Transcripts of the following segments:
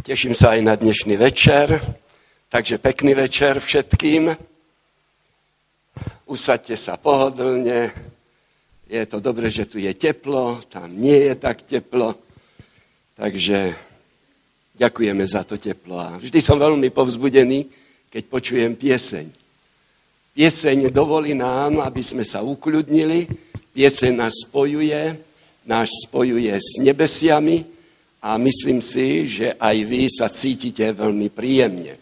Teším sa aj na dnešný večer, takže pekný večer všetkým. Usaďte sa pohodlne, je to dobré, že tu je teplo, tam nie je tak teplo, takže ďakujeme za to teplo. A vždy som veľmi povzbudený, keď počujem pieseň. Pieseň dovolí nám, aby sme sa ukľudnili, pieseň nás spojuje, nás spojuje s nebesiami, a myslím si, že aj vy sa cítite veľmi príjemne.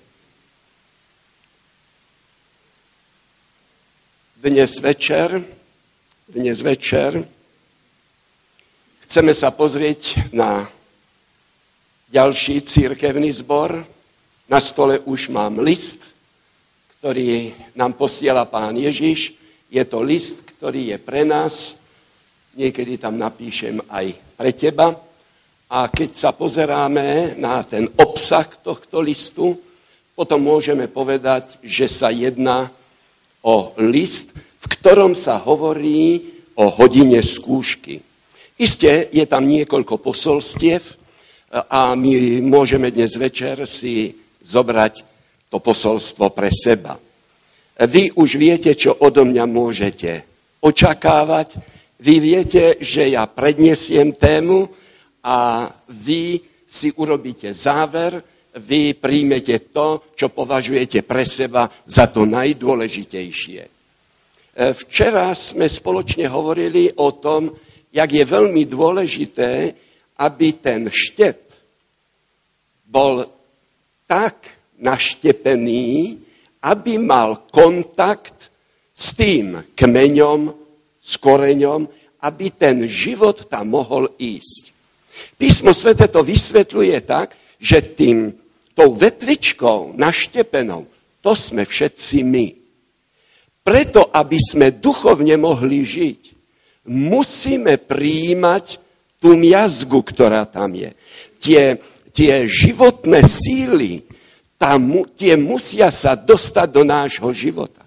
Dnes večer, dnes večer chceme sa pozrieť na ďalší církevný zbor. Na stole už mám list, ktorý nám posiela pán Ježiš. Je to list, ktorý je pre nás. Niekedy tam napíšem aj pre teba. A keď sa pozeráme na ten obsah tohto listu, potom môžeme povedať, že sa jedná o list, v ktorom sa hovorí o hodine skúšky. Isté je tam niekoľko posolstiev a my môžeme dnes večer si zobrať to posolstvo pre seba. Vy už viete, čo odo mňa môžete očakávať. Vy viete, že ja prednesiem tému, a vy si urobíte záver, vy príjmete to, čo považujete pre seba za to najdôležitejšie. E, včera sme spoločne hovorili o tom, jak je veľmi dôležité, aby ten štep bol tak naštepený, aby mal kontakt s tým kmeňom, s koreňom, aby ten život tam mohol ísť. Písmo svete to vysvetľuje tak, že tým, tou vetvičkou naštepenou, to sme všetci my. Preto, aby sme duchovne mohli žiť, musíme príjmať tú miazgu, ktorá tam je. Tie, tie životné síly, tam, tie musia sa dostať do nášho života.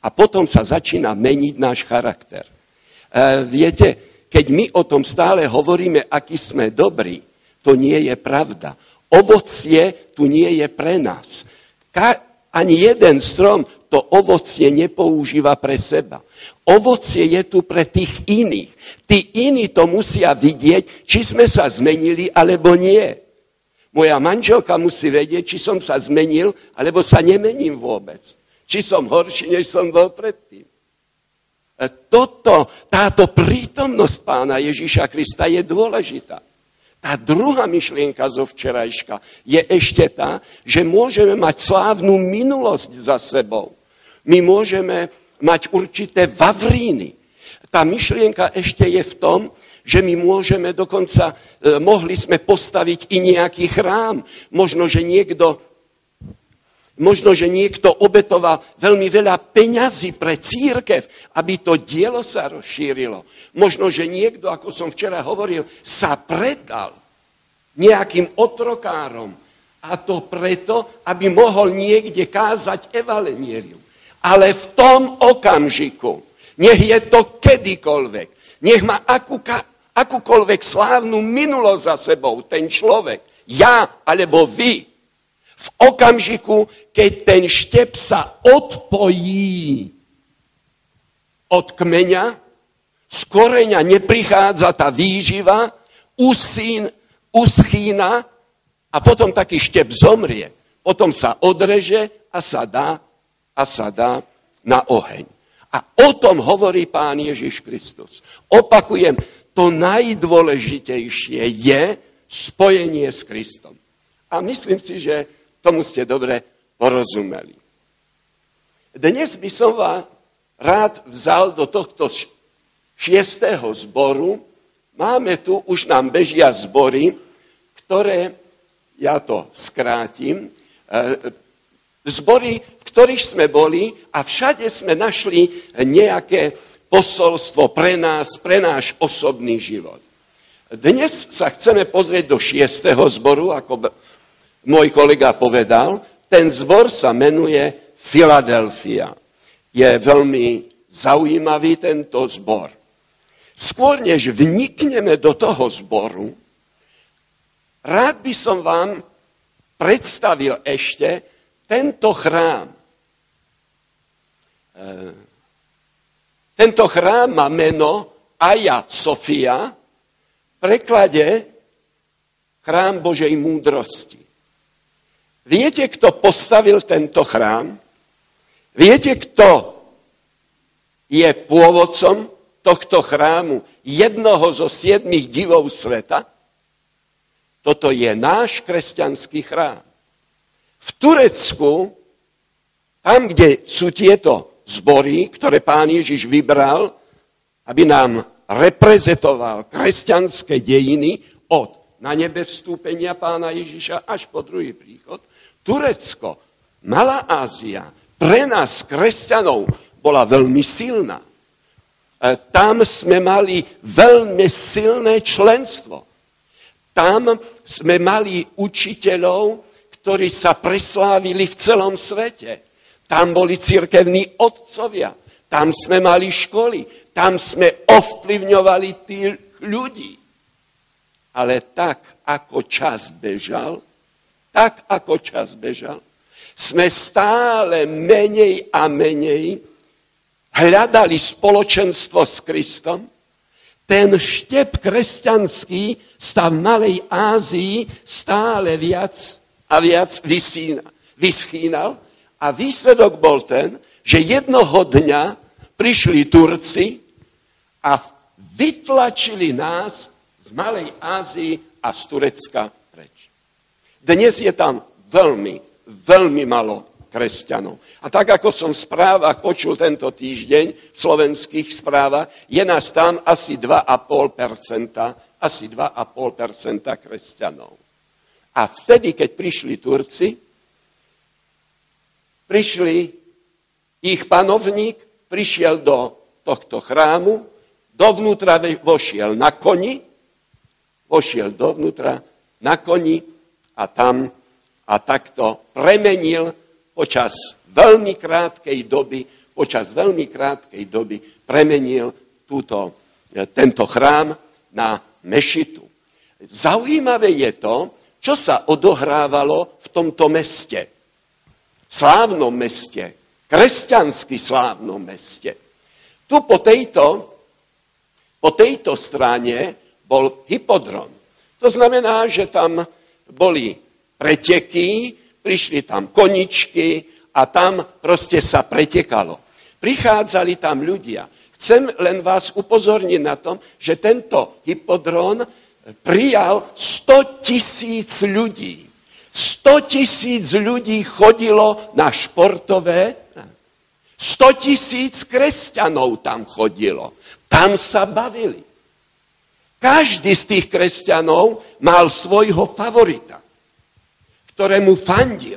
A potom sa začína meniť náš charakter. E, viete, keď my o tom stále hovoríme, aký sme dobrí, to nie je pravda. Ovocie tu nie je pre nás. Ka- ani jeden strom to ovocie nepoužíva pre seba. Ovocie je tu pre tých iných. Tí iní to musia vidieť, či sme sa zmenili, alebo nie. Moja manželka musí vedieť, či som sa zmenil, alebo sa nemením vôbec. Či som horší, než som bol predtým. E, toto, táto prítomnosť pána Ježíša Krista je dôležitá. Tá druhá myšlienka zo včerajška je ešte tá, že môžeme mať slávnu minulosť za sebou. My môžeme mať určité vavríny. Tá myšlienka ešte je v tom, že my môžeme dokonca, e, mohli sme postaviť i nejaký chrám. Možno, že niekto Možno, že niekto obetoval veľmi veľa peňazí pre církev, aby to dielo sa rozšírilo. Možno, že niekto, ako som včera hovoril, sa predal nejakým otrokárom. A to preto, aby mohol niekde kázať evanelium. Ale v tom okamžiku, nech je to kedykoľvek, nech má akú, akúkoľvek slávnu minulosť za sebou ten človek, ja alebo vy, v okamžiku, keď ten štep sa odpojí od kmeňa, z koreňa neprichádza tá výživa, usín, uschýna a potom taký štep zomrie. Potom sa odreže a sa dá, a sa dá na oheň. A o tom hovorí pán Ježiš Kristus. Opakujem, to najdôležitejšie je spojenie s Kristom. A myslím si, že Tomu ste dobre porozumeli. Dnes by som vás rád vzal do tohto šiestého zboru. Máme tu, už nám bežia zbory, ktoré, ja to skrátim, e, zbory, v ktorých sme boli a všade sme našli nejaké posolstvo pre nás, pre náš osobný život. Dnes sa chceme pozrieť do šiestého zboru, ako môj kolega povedal, ten zbor sa menuje Filadelfia. Je veľmi zaujímavý tento zbor. Skôr než vnikneme do toho zboru, rád by som vám predstavil ešte tento chrám. E, tento chrám má meno Aja Sofia, v preklade chrám Božej múdrosti. Viete, kto postavil tento chrám? Viete, kto je pôvodcom tohto chrámu jednoho zo siedmých divov sveta? Toto je náš kresťanský chrám. V Turecku, tam, kde sú tieto zbory, ktoré pán Ježiš vybral, aby nám reprezentoval kresťanské dejiny od na nebe vstúpenia pána Ježiša až po druhý príchod, Turecko, Malá Ázia, pre nás, kresťanov, bola veľmi silná. E, tam sme mali veľmi silné členstvo. Tam sme mali učiteľov, ktorí sa preslávili v celom svete. Tam boli cirkevní otcovia, tam sme mali školy, tam sme ovplyvňovali tých ľudí. Ale tak, ako čas bežal, tak, ako čas bežal, sme stále menej a menej hľadali spoločenstvo s Kristom, ten štep kresťanský v Malej Ázii stále viac a viac vyschínal. A výsledok bol ten, že jednoho dňa prišli Turci a vytlačili nás z Malej Ázii a z Turecka. Dnes je tam veľmi, veľmi malo kresťanov. A tak, ako som v správach počul tento týždeň, v slovenských správach, je nás tam asi 2,5%, asi 2,5% kresťanov. A vtedy, keď prišli Turci, prišli, ich panovník prišiel do tohto chrámu, dovnútra vošiel na koni, vošiel dovnútra na koni a tam a takto premenil počas veľmi krátkej doby, počas veľmi krátkej doby premenil túto, tento chrám na mešitu. Zaujímavé je to, čo sa odohrávalo v tomto meste. Slávnom meste, kresťansky slávnom meste. Tu po tejto, po tejto strane bol hypodrom. To znamená, že tam boli preteky, prišli tam koničky a tam proste sa pretekalo. Prichádzali tam ľudia. Chcem len vás upozorniť na tom, že tento hypodrón prijal 100 tisíc ľudí. 100 tisíc ľudí chodilo na športové, 100 tisíc kresťanov tam chodilo. Tam sa bavili. Každý z tých kresťanov mal svojho favorita, ktorému fandil.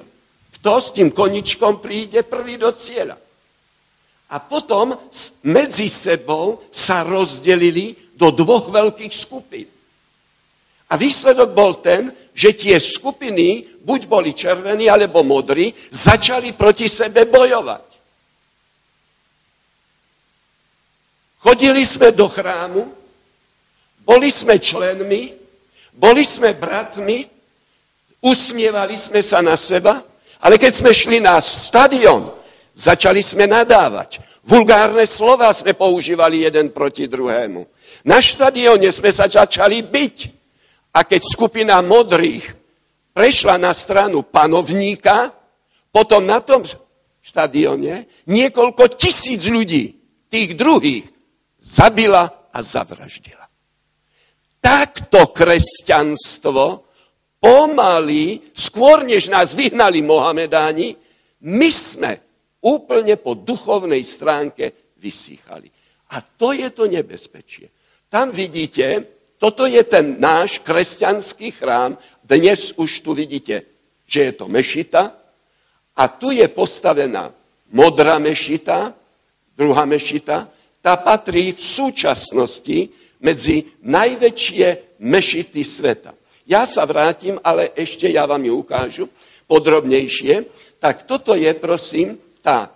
Kto s tým koničkom príde prvý do cieľa. A potom medzi sebou sa rozdelili do dvoch veľkých skupín. A výsledok bol ten, že tie skupiny, buď boli červení alebo modrí, začali proti sebe bojovať. Chodili sme do chrámu, boli sme členmi, boli sme bratmi, usmievali sme sa na seba, ale keď sme šli na stadion, začali sme nadávať. Vulgárne slova sme používali jeden proti druhému. Na štadióne sme sa začali byť. A keď skupina modrých prešla na stranu panovníka, potom na tom štadióne niekoľko tisíc ľudí, tých druhých, zabila a zavraždila. Takto kresťanstvo pomaly, skôr než nás vyhnali Mohamedáni, my sme úplne po duchovnej stránke vysýchali. A to je to nebezpečie. Tam vidíte, toto je ten náš kresťanský chrám. Dnes už tu vidíte, že je to mešita. A tu je postavená modrá mešita, druhá mešita. Tá patrí v súčasnosti medzi najväčšie mešity sveta. Ja sa vrátim, ale ešte ja vám ju ukážu podrobnejšie. Tak toto je, prosím, tá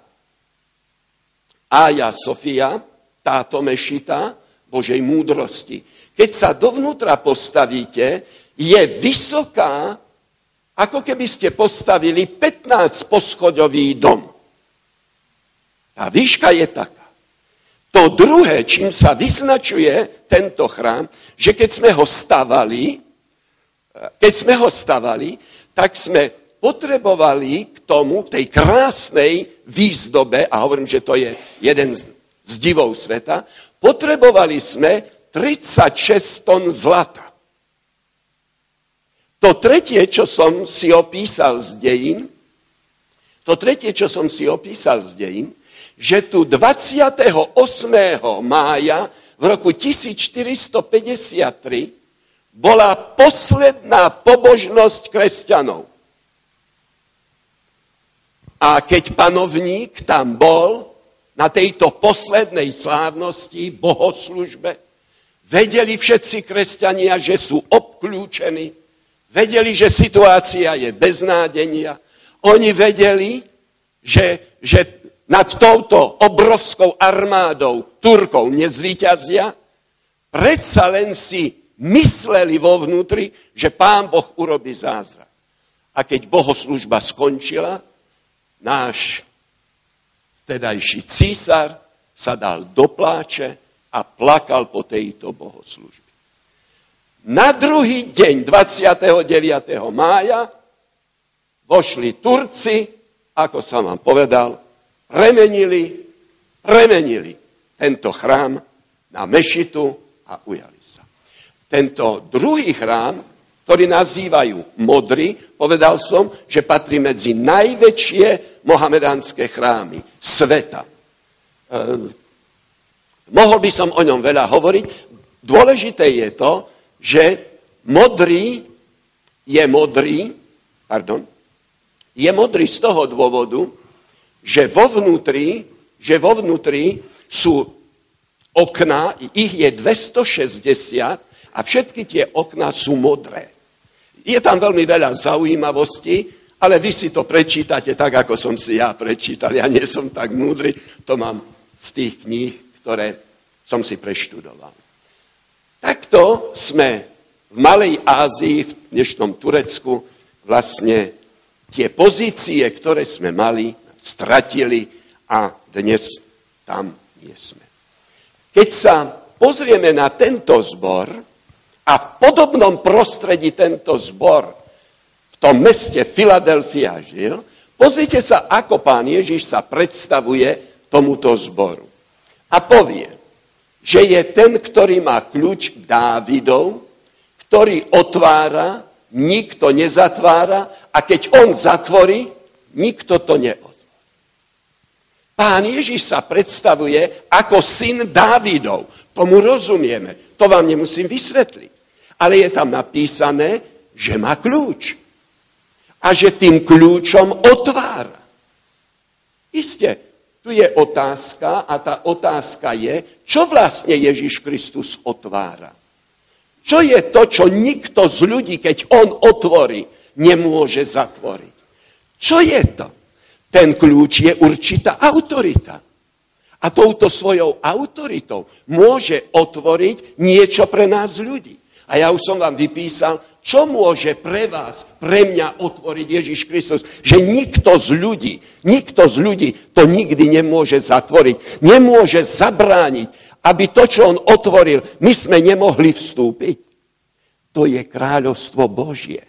Aja Sofia, táto mešita Božej múdrosti. Keď sa dovnútra postavíte, je vysoká ako keby ste postavili 15 poschodový dom. Tá výška je taká. To druhé, čím sa vyznačuje tento chrám, že keď sme ho stavali, keď sme ho stavali, tak sme potrebovali k tomu, tej krásnej výzdobe, a hovorím, že to je jeden z divov sveta, potrebovali sme 36 tón zlata. To tretie, čo som si opísal z dejín, to tretie, čo som si opísal z dejín, že tu 28. mája v roku 1453 bola posledná pobožnosť kresťanov. A keď panovník tam bol na tejto poslednej slávnosti, bohoslužbe, vedeli všetci kresťania, že sú obklúčení, Vedeli, že situácia je beznádenia. Oni vedeli, že, že nad touto obrovskou armádou Turkov nezvíťazia. Predsa len si mysleli vo vnútri, že pán Boh urobí zázrak. A keď bohoslužba skončila, náš vtedajší císar sa dal do pláče a plakal po tejto bohoslužbe. Na druhý deň 29. mája vošli Turci, ako som vám povedal, premenili, premenili tento chrám na mešitu a ujali sa. Tento druhý chrám, ktorý nazývajú modrý, povedal som, že patrí medzi najväčšie mohamedánske chrámy sveta. E, mohol by som o ňom veľa hovoriť. Dôležité je to, že modrý je modrý, pardon, je modrý z toho dôvodu, že vo vnútri, že vo vnútri sú okná, ich je 260 a všetky tie okná sú modré. Je tam veľmi veľa zaujímavostí, ale vy si to prečítate tak, ako som si ja prečítal. Ja nie som tak múdry, to mám z tých kníh, ktoré som si preštudoval. Takto sme v Malej Ázii, v dnešnom Turecku, vlastne tie pozície, ktoré sme mali, stratili a dnes tam nie sme. Keď sa pozrieme na tento zbor a v podobnom prostredí tento zbor v tom meste Filadelfia žil, pozrite sa, ako pán Ježiš sa predstavuje tomuto zboru. A povie, že je ten, ktorý má kľúč Dávidov, ktorý otvára, nikto nezatvára a keď on zatvorí, nikto to neotvorí. Pán Ježiš sa predstavuje ako syn Dávidov. Tomu rozumieme. To vám nemusím vysvetliť. Ale je tam napísané, že má kľúč. A že tým kľúčom otvára. Isté, tu je otázka a tá otázka je, čo vlastne Ježiš Kristus otvára. Čo je to, čo nikto z ľudí, keď on otvorí, nemôže zatvoriť? Čo je to? Ten kľúč je určitá autorita. A touto svojou autoritou môže otvoriť niečo pre nás ľudí. A ja už som vám vypísal, čo môže pre vás, pre mňa otvoriť Ježiš Kristus? Že nikto z ľudí, nikto z ľudí to nikdy nemôže zatvoriť, nemôže zabrániť, aby to, čo on otvoril, my sme nemohli vstúpiť. To je kráľovstvo Božie.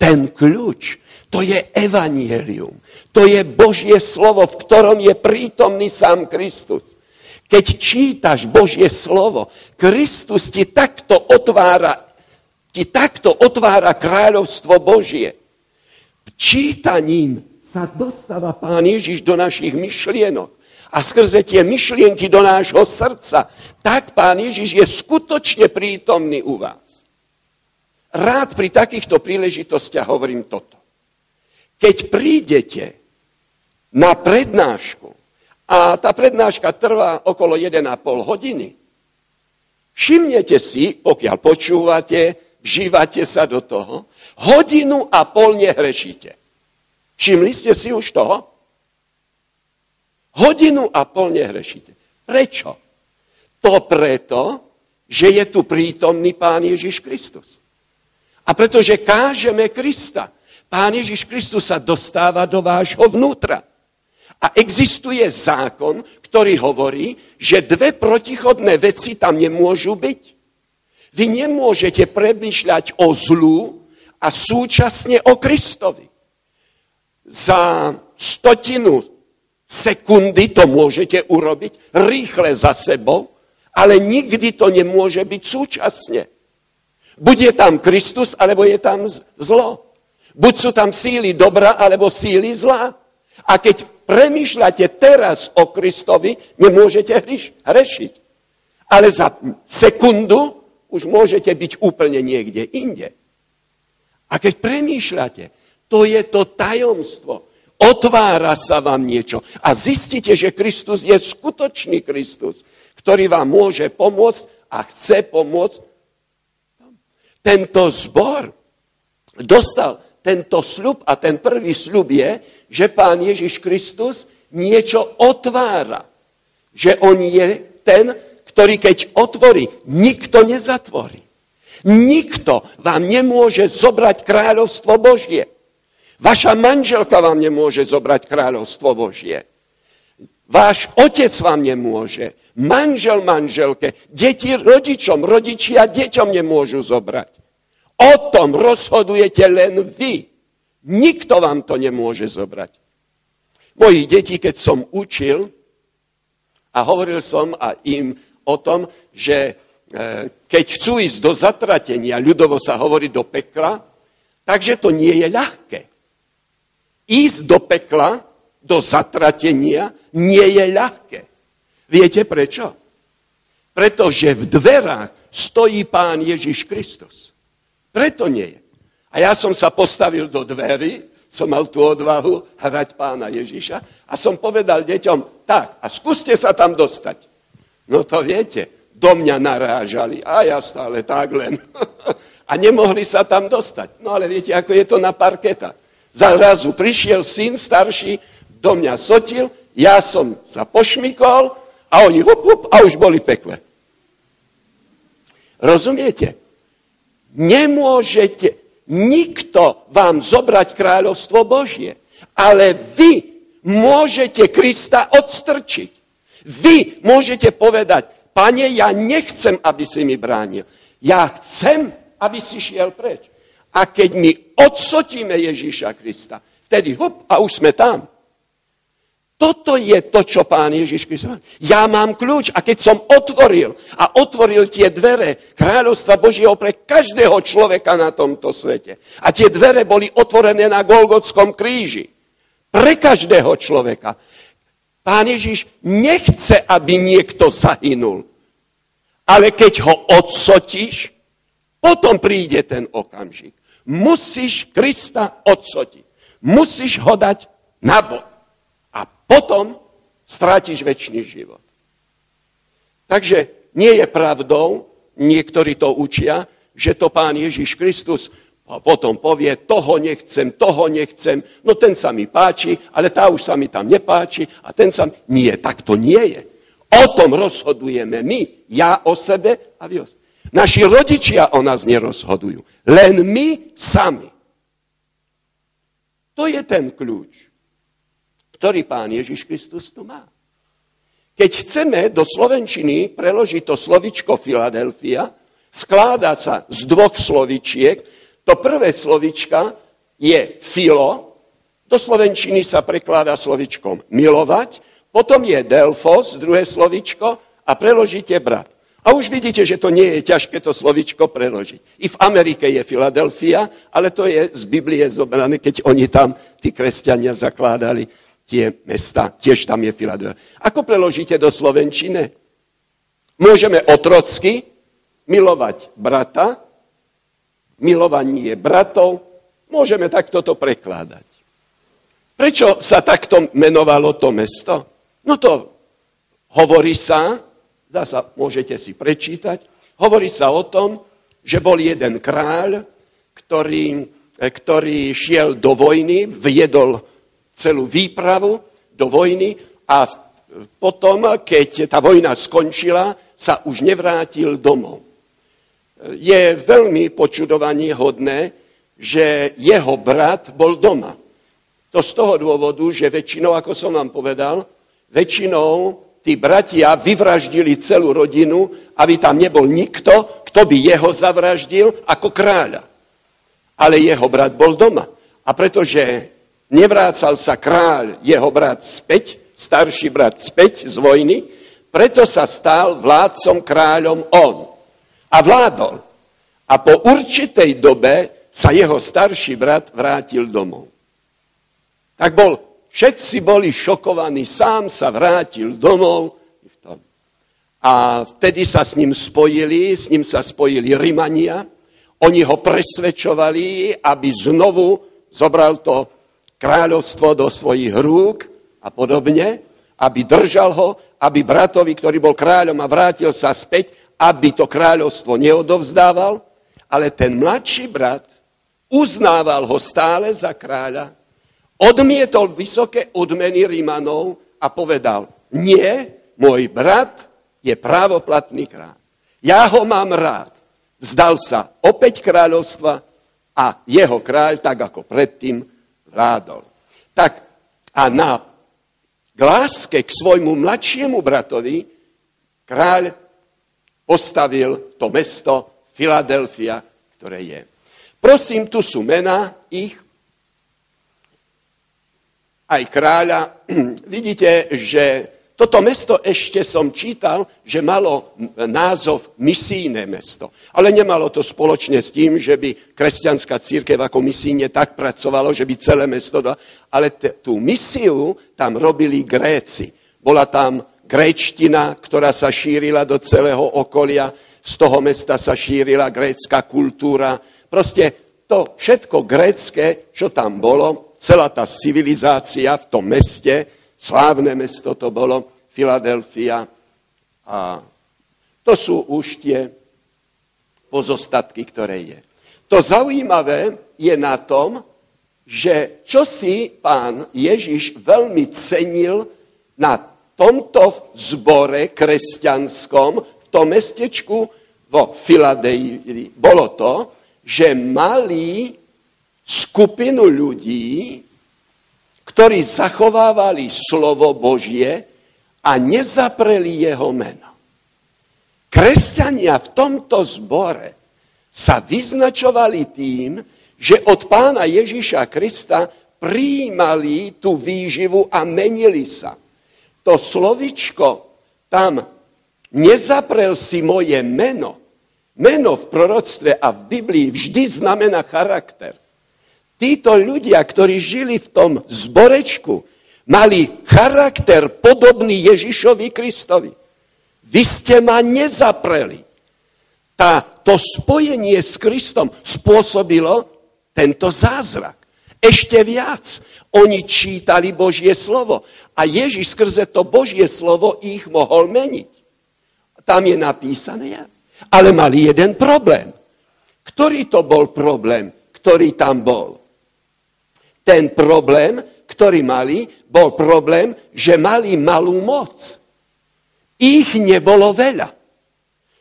Ten kľúč, to je evanielium. To je Božie slovo, v ktorom je prítomný sám Kristus. Keď čítaš Božie slovo, Kristus ti takto otvára ti takto otvára kráľovstvo Božie. Čítaním sa dostáva Pán Ježiš do našich myšlienok a skrze tie myšlienky do nášho srdca, tak Pán Ježiš je skutočne prítomný u vás. Rád pri takýchto príležitostiach hovorím toto. Keď prídete na prednášku a tá prednáška trvá okolo 1,5 hodiny, všimnete si, pokiaľ počúvate, vžívate sa do toho, hodinu a pol nehrešíte. Všimli ste si už toho? Hodinu a pol nehrešíte. Prečo? To preto, že je tu prítomný Pán Ježiš Kristus. A pretože kážeme Krista. Pán Ježiš Kristus sa dostáva do vášho vnútra. A existuje zákon, ktorý hovorí, že dve protichodné veci tam nemôžu byť. Vy nemôžete premyšľať o zlu a súčasne o Kristovi. Za stotinu sekundy to môžete urobiť, rýchle za sebou, ale nikdy to nemôže byť súčasne. Buď je tam Kristus, alebo je tam zlo. Buď sú tam síly dobra, alebo síly zla. A keď premýšľate teraz o Kristovi, nemôžete hrešiť. Ale za sekundu už môžete byť úplne niekde inde. A keď premýšľate, to je to tajomstvo. Otvára sa vám niečo a zistíte, že Kristus je skutočný Kristus, ktorý vám môže pomôcť a chce pomôcť. Tento zbor dostal tento sľub a ten prvý sľub je, že pán Ježiš Kristus niečo otvára. Že on je ten, ktorý keď otvorí, nikto nezatvorí. Nikto vám nemôže zobrať kráľovstvo Božie. Vaša manželka vám nemôže zobrať kráľovstvo Božie. Váš otec vám nemôže, manžel manželke, deti rodičom, rodičia deťom nemôžu zobrať. O tom rozhodujete len vy. Nikto vám to nemôže zobrať. Moji deti, keď som učil a hovoril som a im o tom, že e, keď chcú ísť do zatratenia, ľudovo sa hovorí do pekla, takže to nie je ľahké. Ísť do pekla, do zatratenia, nie je ľahké. Viete prečo? Pretože v dverách stojí pán Ježiš Kristus. Preto nie je. A ja som sa postavil do dverí, som mal tú odvahu hrať pána Ježiša a som povedal deťom, tak, a skúste sa tam dostať. No to viete, do mňa narážali a ja stále tak len. a nemohli sa tam dostať. No ale viete, ako je to na parketa. Zrazu prišiel syn starší, do mňa sotil, ja som sa pošmikol a oni hup, hup, a už boli v pekle. Rozumiete? Nemôžete, nikto vám zobrať kráľovstvo Božie, ale vy môžete Krista odstrčiť. Vy môžete povedať, pane, ja nechcem, aby si mi bránil. Ja chcem, aby si šiel preč. A keď my odsotíme Ježíša Krista, vtedy hup, a už sme tam. Toto je to, čo pán Ježiš Kristus. Ja mám kľúč a keď som otvoril a otvoril tie dvere kráľovstva Božieho pre každého človeka na tomto svete. A tie dvere boli otvorené na Golgotskom kríži. Pre každého človeka. Pán Ježiš nechce, aby niekto zahynul. Ale keď ho odsotíš, potom príde ten okamžik. Musíš Krista odsotiť. Musíš ho dať na bok potom strátiš väčší život. Takže nie je pravdou, niektorí to učia, že to pán Ježiš Kristus potom povie, toho nechcem, toho nechcem, no ten sa mi páči, ale tá už sa mi tam nepáči a ten sa. Nie, tak to nie je. O tom rozhodujeme my, ja o sebe a vy o sebe. Naši rodičia o nás nerozhodujú, len my sami. To je ten kľúč ktorý pán Ježiš Kristus tu má. Keď chceme do slovenčiny preložiť to slovičko Filadelfia, skláda sa z dvoch slovičiek. To prvé slovička je filo, do slovenčiny sa prekladá slovičkom milovať, potom je delfos, druhé slovičko, a preložíte brat. A už vidíte, že to nie je ťažké to slovičko preložiť. I v Amerike je Filadelfia, ale to je z Biblie zobrané, keď oni tam, tí kresťania, zakládali tie mesta, tiež tam je Filadelfia. Ako preložíte do Slovenčiny? Môžeme otrocky milovať brata, milovanie bratov, môžeme takto to prekládať. Prečo sa takto menovalo to mesto? No to hovorí sa, zasa môžete si prečítať, hovorí sa o tom, že bol jeden kráľ, ktorý, ktorý šiel do vojny, viedol celú výpravu do vojny a potom, keď tá vojna skončila, sa už nevrátil domov. Je veľmi počudovanie hodné, že jeho brat bol doma. To z toho dôvodu, že väčšinou, ako som vám povedal, väčšinou tí bratia vyvraždili celú rodinu, aby tam nebol nikto, kto by jeho zavraždil ako kráľa. Ale jeho brat bol doma. A pretože nevrácal sa kráľ, jeho brat späť, starší brat späť z vojny, preto sa stal vládcom kráľom on. A vládol. A po určitej dobe sa jeho starší brat vrátil domov tak bol, všetci boli šokovaní, sám sa vrátil domov. A vtedy sa s ním spojili, s ním sa spojili Rimania, oni ho presvedčovali, aby znovu zobral to kráľovstvo do svojich rúk a podobne, aby držal ho, aby bratovi, ktorý bol kráľom a vrátil sa späť, aby to kráľovstvo neodovzdával, ale ten mladší brat uznával ho stále za kráľa odmietol vysoké odmeny Rímanov a povedal, nie, môj brat je právoplatný kráľ. Ja ho mám rád. Vzdal sa opäť kráľovstva a jeho kráľ, tak ako predtým, vládol. Tak a na láske k svojmu mladšiemu bratovi kráľ postavil to mesto Filadelfia, ktoré je. Prosím, tu sú mena ich, aj kráľa. Vidíte, že toto mesto ešte som čítal, že malo názov misijné mesto. Ale nemalo to spoločne s tým, že by kresťanská církev ako misíne tak pracovalo, že by celé mesto... Do... Ale tú misiu tam robili Gréci. Bola tam gréčtina, ktorá sa šírila do celého okolia. Z toho mesta sa šírila grécka kultúra. Proste to všetko grécké, čo tam bolo, celá tá civilizácia v tom meste, slávne mesto to bolo, Filadelfia. A to sú už tie pozostatky, ktoré je. To zaujímavé je na tom, že čo si pán Ježiš veľmi cenil na tomto zbore kresťanskom, v tom mestečku vo Filadelfii, bolo to, že mali skupinu ľudí, ktorí zachovávali slovo Božie a nezapreli jeho meno. Kresťania v tomto zbore sa vyznačovali tým, že od pána Ježíša Krista príjmali tú výživu a menili sa. To slovičko tam nezaprel si moje meno. Meno v proroctve a v Biblii vždy znamená charakter. Títo ľudia, ktorí žili v tom zborečku, mali charakter podobný Ježišovi Kristovi. Vy ste ma nezapreli. Tá, to spojenie s Kristom spôsobilo tento zázrak. Ešte viac. Oni čítali Božie slovo a Ježiš skrze to Božie slovo ich mohol meniť. Tam je napísané. Ale mali jeden problém. Ktorý to bol problém, ktorý tam bol? Ten problém, ktorý mali, bol problém, že mali malú moc. Ich nebolo veľa.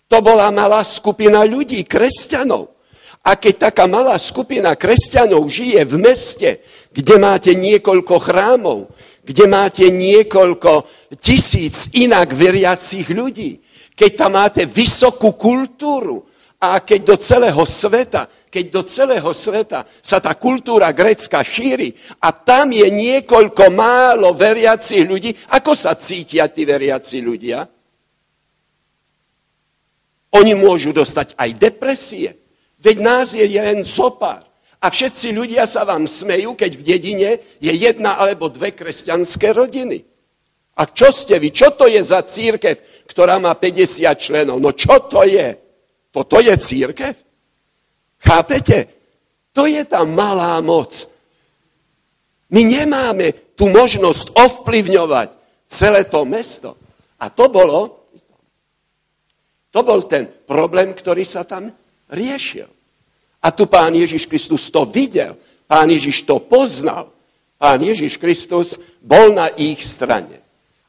To bola malá skupina ľudí, kresťanov. A keď taká malá skupina kresťanov žije v meste, kde máte niekoľko chrámov, kde máte niekoľko tisíc inak veriacich ľudí, keď tam máte vysokú kultúru a keď do celého sveta keď do celého sveta sa tá kultúra grecka šíri a tam je niekoľko málo veriacich ľudí, ako sa cítia tí veriaci ľudia? Oni môžu dostať aj depresie. Veď nás je len zopár. A všetci ľudia sa vám smejú, keď v dedine je jedna alebo dve kresťanské rodiny. A čo ste vy? Čo to je za církev, ktorá má 50 členov? No čo to je? Toto je církev? Chápete? To je tá malá moc. My nemáme tú možnosť ovplyvňovať celé to mesto. A to bolo, to bol ten problém, ktorý sa tam riešil. A tu pán Ježiš Kristus to videl, pán Ježiš to poznal. Pán Ježiš Kristus bol na ich strane.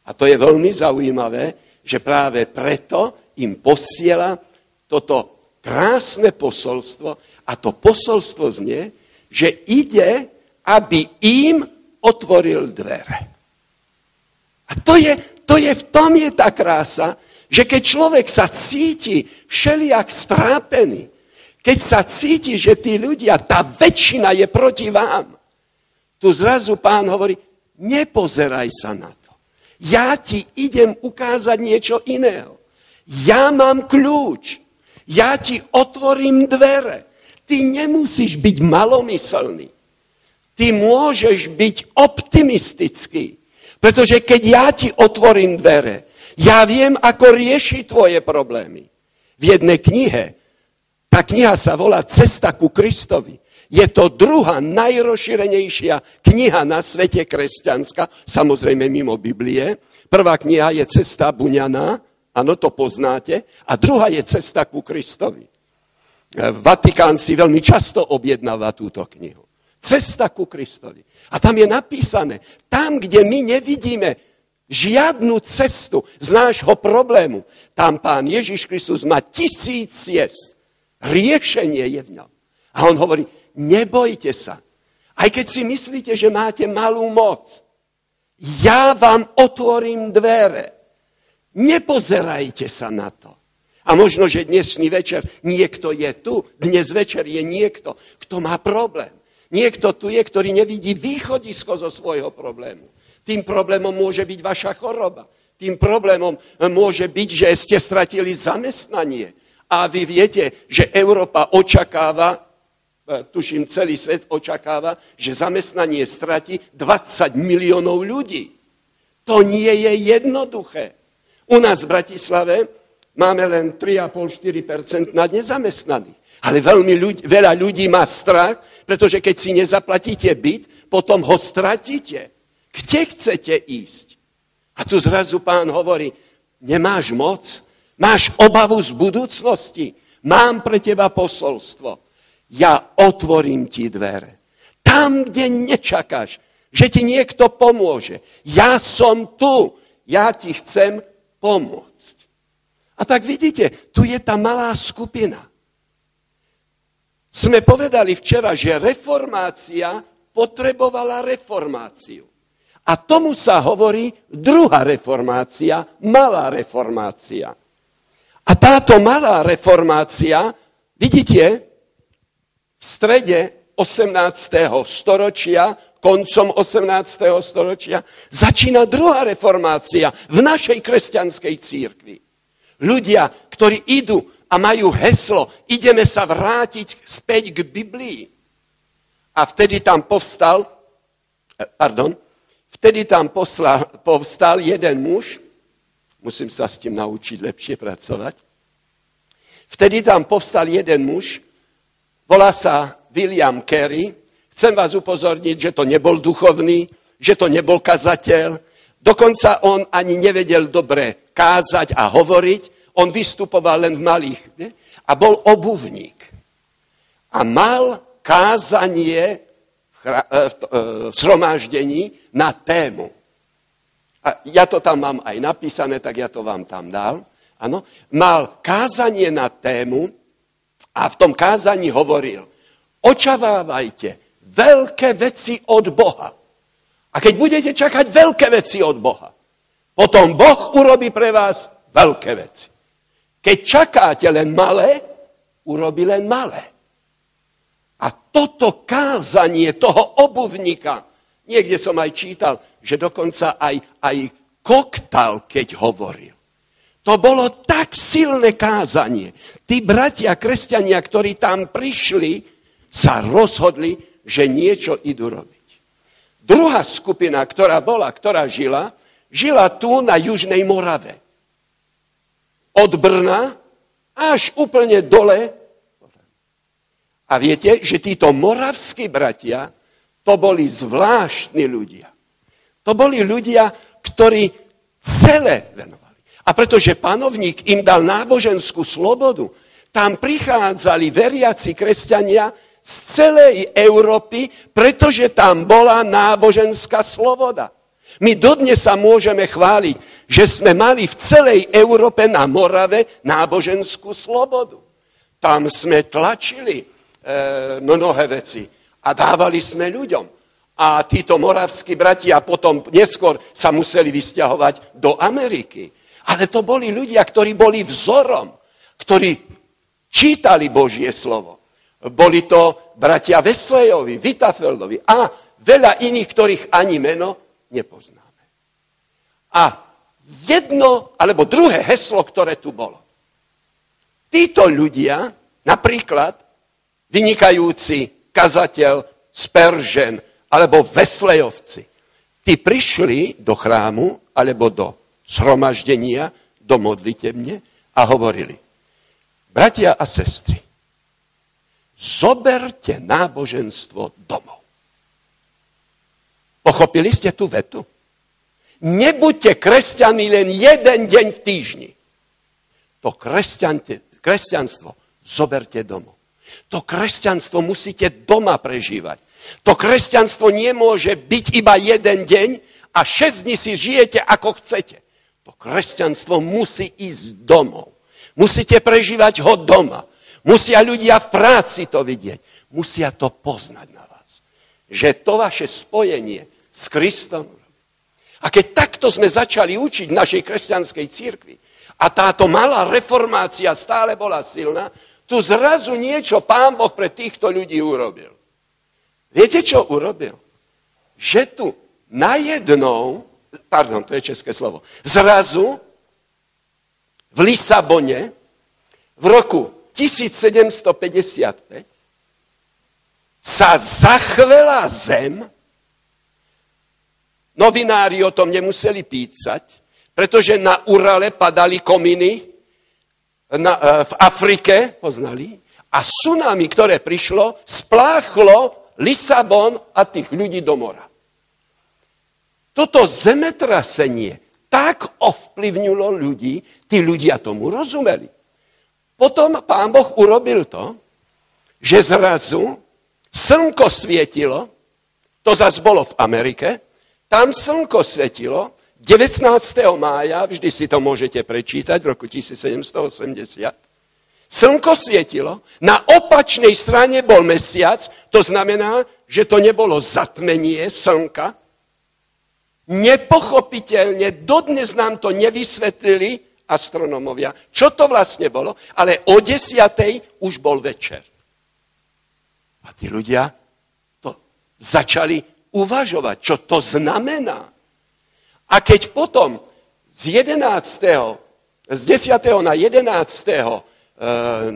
A to je veľmi zaujímavé, že práve preto im posiela toto krásne posolstvo a to posolstvo znie, že ide, aby im otvoril dvere. A to je, to je, v tom je tá krása, že keď človek sa cíti všelijak strápený, keď sa cíti, že tí ľudia, tá väčšina je proti vám, tu zrazu pán hovorí, nepozeraj sa na to. Ja ti idem ukázať niečo iného. Ja mám kľúč. Ja ti otvorím dvere. Ty nemusíš byť malomyselný. Ty môžeš byť optimistický. Pretože keď ja ti otvorím dvere, ja viem, ako riešiť tvoje problémy. V jednej knihe, tá kniha sa volá Cesta ku Kristovi. Je to druhá najrozšírenejšia kniha na svete kresťanská, samozrejme mimo Biblie. Prvá kniha je Cesta Buňaná, áno, to poznáte, a druhá je Cesta ku Kristovi. Vatikán si veľmi často objednáva túto knihu. Cesta ku Kristovi. A tam je napísané, tam, kde my nevidíme žiadnu cestu z nášho problému. Tam pán Ježiš Kristus má tisíc ciest. Riešenie je v ňom. A on hovorí, nebojte sa. Aj keď si myslíte, že máte malú moc, ja vám otvorím dvere. Nepozerajte sa na to. A možno, že dnešný večer niekto je tu, dnes večer je niekto, kto má problém. Niekto tu je, ktorý nevidí východisko zo svojho problému. Tým problémom môže byť vaša choroba. Tým problémom môže byť, že ste stratili zamestnanie. A vy viete, že Európa očakáva, e, tuším celý svet očakáva, že zamestnanie stratí 20 miliónov ľudí. To nie je jednoduché. U nás v Bratislave máme len 3,5-4% na nezamestnaných. Ale veľmi ľudí, veľa ľudí má strach, pretože keď si nezaplatíte byt, potom ho stratíte. Kde chcete ísť? A tu zrazu pán hovorí, nemáš moc, máš obavu z budúcnosti, mám pre teba posolstvo. Ja otvorím ti dvere. Tam, kde nečakáš, že ti niekto pomôže. Ja som tu, ja ti chcem pomôcť. A tak vidíte, tu je tá malá skupina. Sme povedali včera, že reformácia potrebovala reformáciu. A tomu sa hovorí druhá reformácia, malá reformácia. A táto malá reformácia, vidíte, v strede 18. storočia, koncom 18. storočia, začína druhá reformácia v našej kresťanskej církvi. Ľudia, ktorí idú a majú heslo, ideme sa vrátiť späť k Biblii. A vtedy tam povstal, eh, pardon, Vtedy tam poslal, povstal jeden muž, musím sa s tým naučiť lepšie pracovať, vtedy tam povstal jeden muž, volá sa William Carey, chcem vás upozorniť, že to nebol duchovný, že to nebol kazateľ, dokonca on ani nevedel dobre kázať a hovoriť, on vystupoval len v malých, ne? a bol obuvník. A mal kázanie E, v shromáždení na tému. A ja to tam mám aj napísané, tak ja to vám tam dal. Ano, mal kázanie na tému a v tom kázaní hovoril, očavávajte veľké veci od Boha. A keď budete čakať veľké veci od Boha, potom Boh urobí pre vás veľké veci. Keď čakáte len malé, urobí len malé. A toto kázanie toho obuvníka, niekde som aj čítal, že dokonca aj, aj koktal, keď hovoril. To bolo tak silné kázanie. Tí bratia kresťania, ktorí tam prišli, sa rozhodli, že niečo idú robiť. Druhá skupina, ktorá bola, ktorá žila, žila tu na Južnej Morave. Od Brna až úplne dole a viete, že títo moravskí bratia, to boli zvláštni ľudia. To boli ľudia, ktorí celé venovali. A pretože panovník im dal náboženskú slobodu, tam prichádzali veriaci kresťania z celej Európy, pretože tam bola náboženská sloboda. My dodnes sa môžeme chváliť, že sme mali v celej Európe na Morave náboženskú slobodu. Tam sme tlačili e, mnohé veci. a dávali sme ľuďom. A títo moravskí bratia potom neskôr sa museli vysťahovať do Ameriky. Ale to boli ľudia, ktorí boli vzorom, ktorí čítali Božie slovo. Boli to bratia Veslejovi, Vitafeldovi a veľa iných, ktorých ani meno nepoznáme. A jedno alebo druhé heslo, ktoré tu bolo. Títo ľudia, napríklad vynikajúci kazateľ Speržen alebo Veslejovci, tí prišli do chrámu alebo do zhromaždenia, do modlitebne a hovorili, bratia a sestry, zoberte náboženstvo domov. Pochopili ste tú vetu? Nebuďte kresťani len jeden deň v týždni. To kresťanstvo zoberte domov. To kresťanstvo musíte doma prežívať. To kresťanstvo nemôže byť iba jeden deň a šesť dní si žijete ako chcete. To kresťanstvo musí ísť domov. Musíte prežívať ho doma. Musia ľudia v práci to vidieť. Musia to poznať na vás. Že to vaše spojenie s Kristom. A keď takto sme začali učiť v našej kresťanskej církvi a táto malá reformácia stále bola silná, tu zrazu niečo pán Boh pre týchto ľudí urobil. Viete, čo urobil? Že tu najednou, pardon, to je české slovo, zrazu v Lisabone v roku 1755 sa zachvela zem Novinári o tom nemuseli písať, pretože na Urale padali kominy na, e, v Afrike, poznali, a tsunami, ktoré prišlo, spláchlo Lisabon a tých ľudí do mora. Toto zemetrasenie tak ovplyvnilo ľudí, tí ľudia tomu rozumeli. Potom pán Boh urobil to, že zrazu slnko svietilo, to zase bolo v Amerike, tam slnko svetilo 19. mája, vždy si to môžete prečítať, v roku 1780. Slnko svietilo, na opačnej strane bol mesiac, to znamená, že to nebolo zatmenie slnka. Nepochopiteľne, dodnes nám to nevysvetlili astronomovia, čo to vlastne bolo, ale o desiatej už bol večer. A tí ľudia to začali uvažovať, čo to znamená. A keď potom z 11. z 10. na 11. Eh,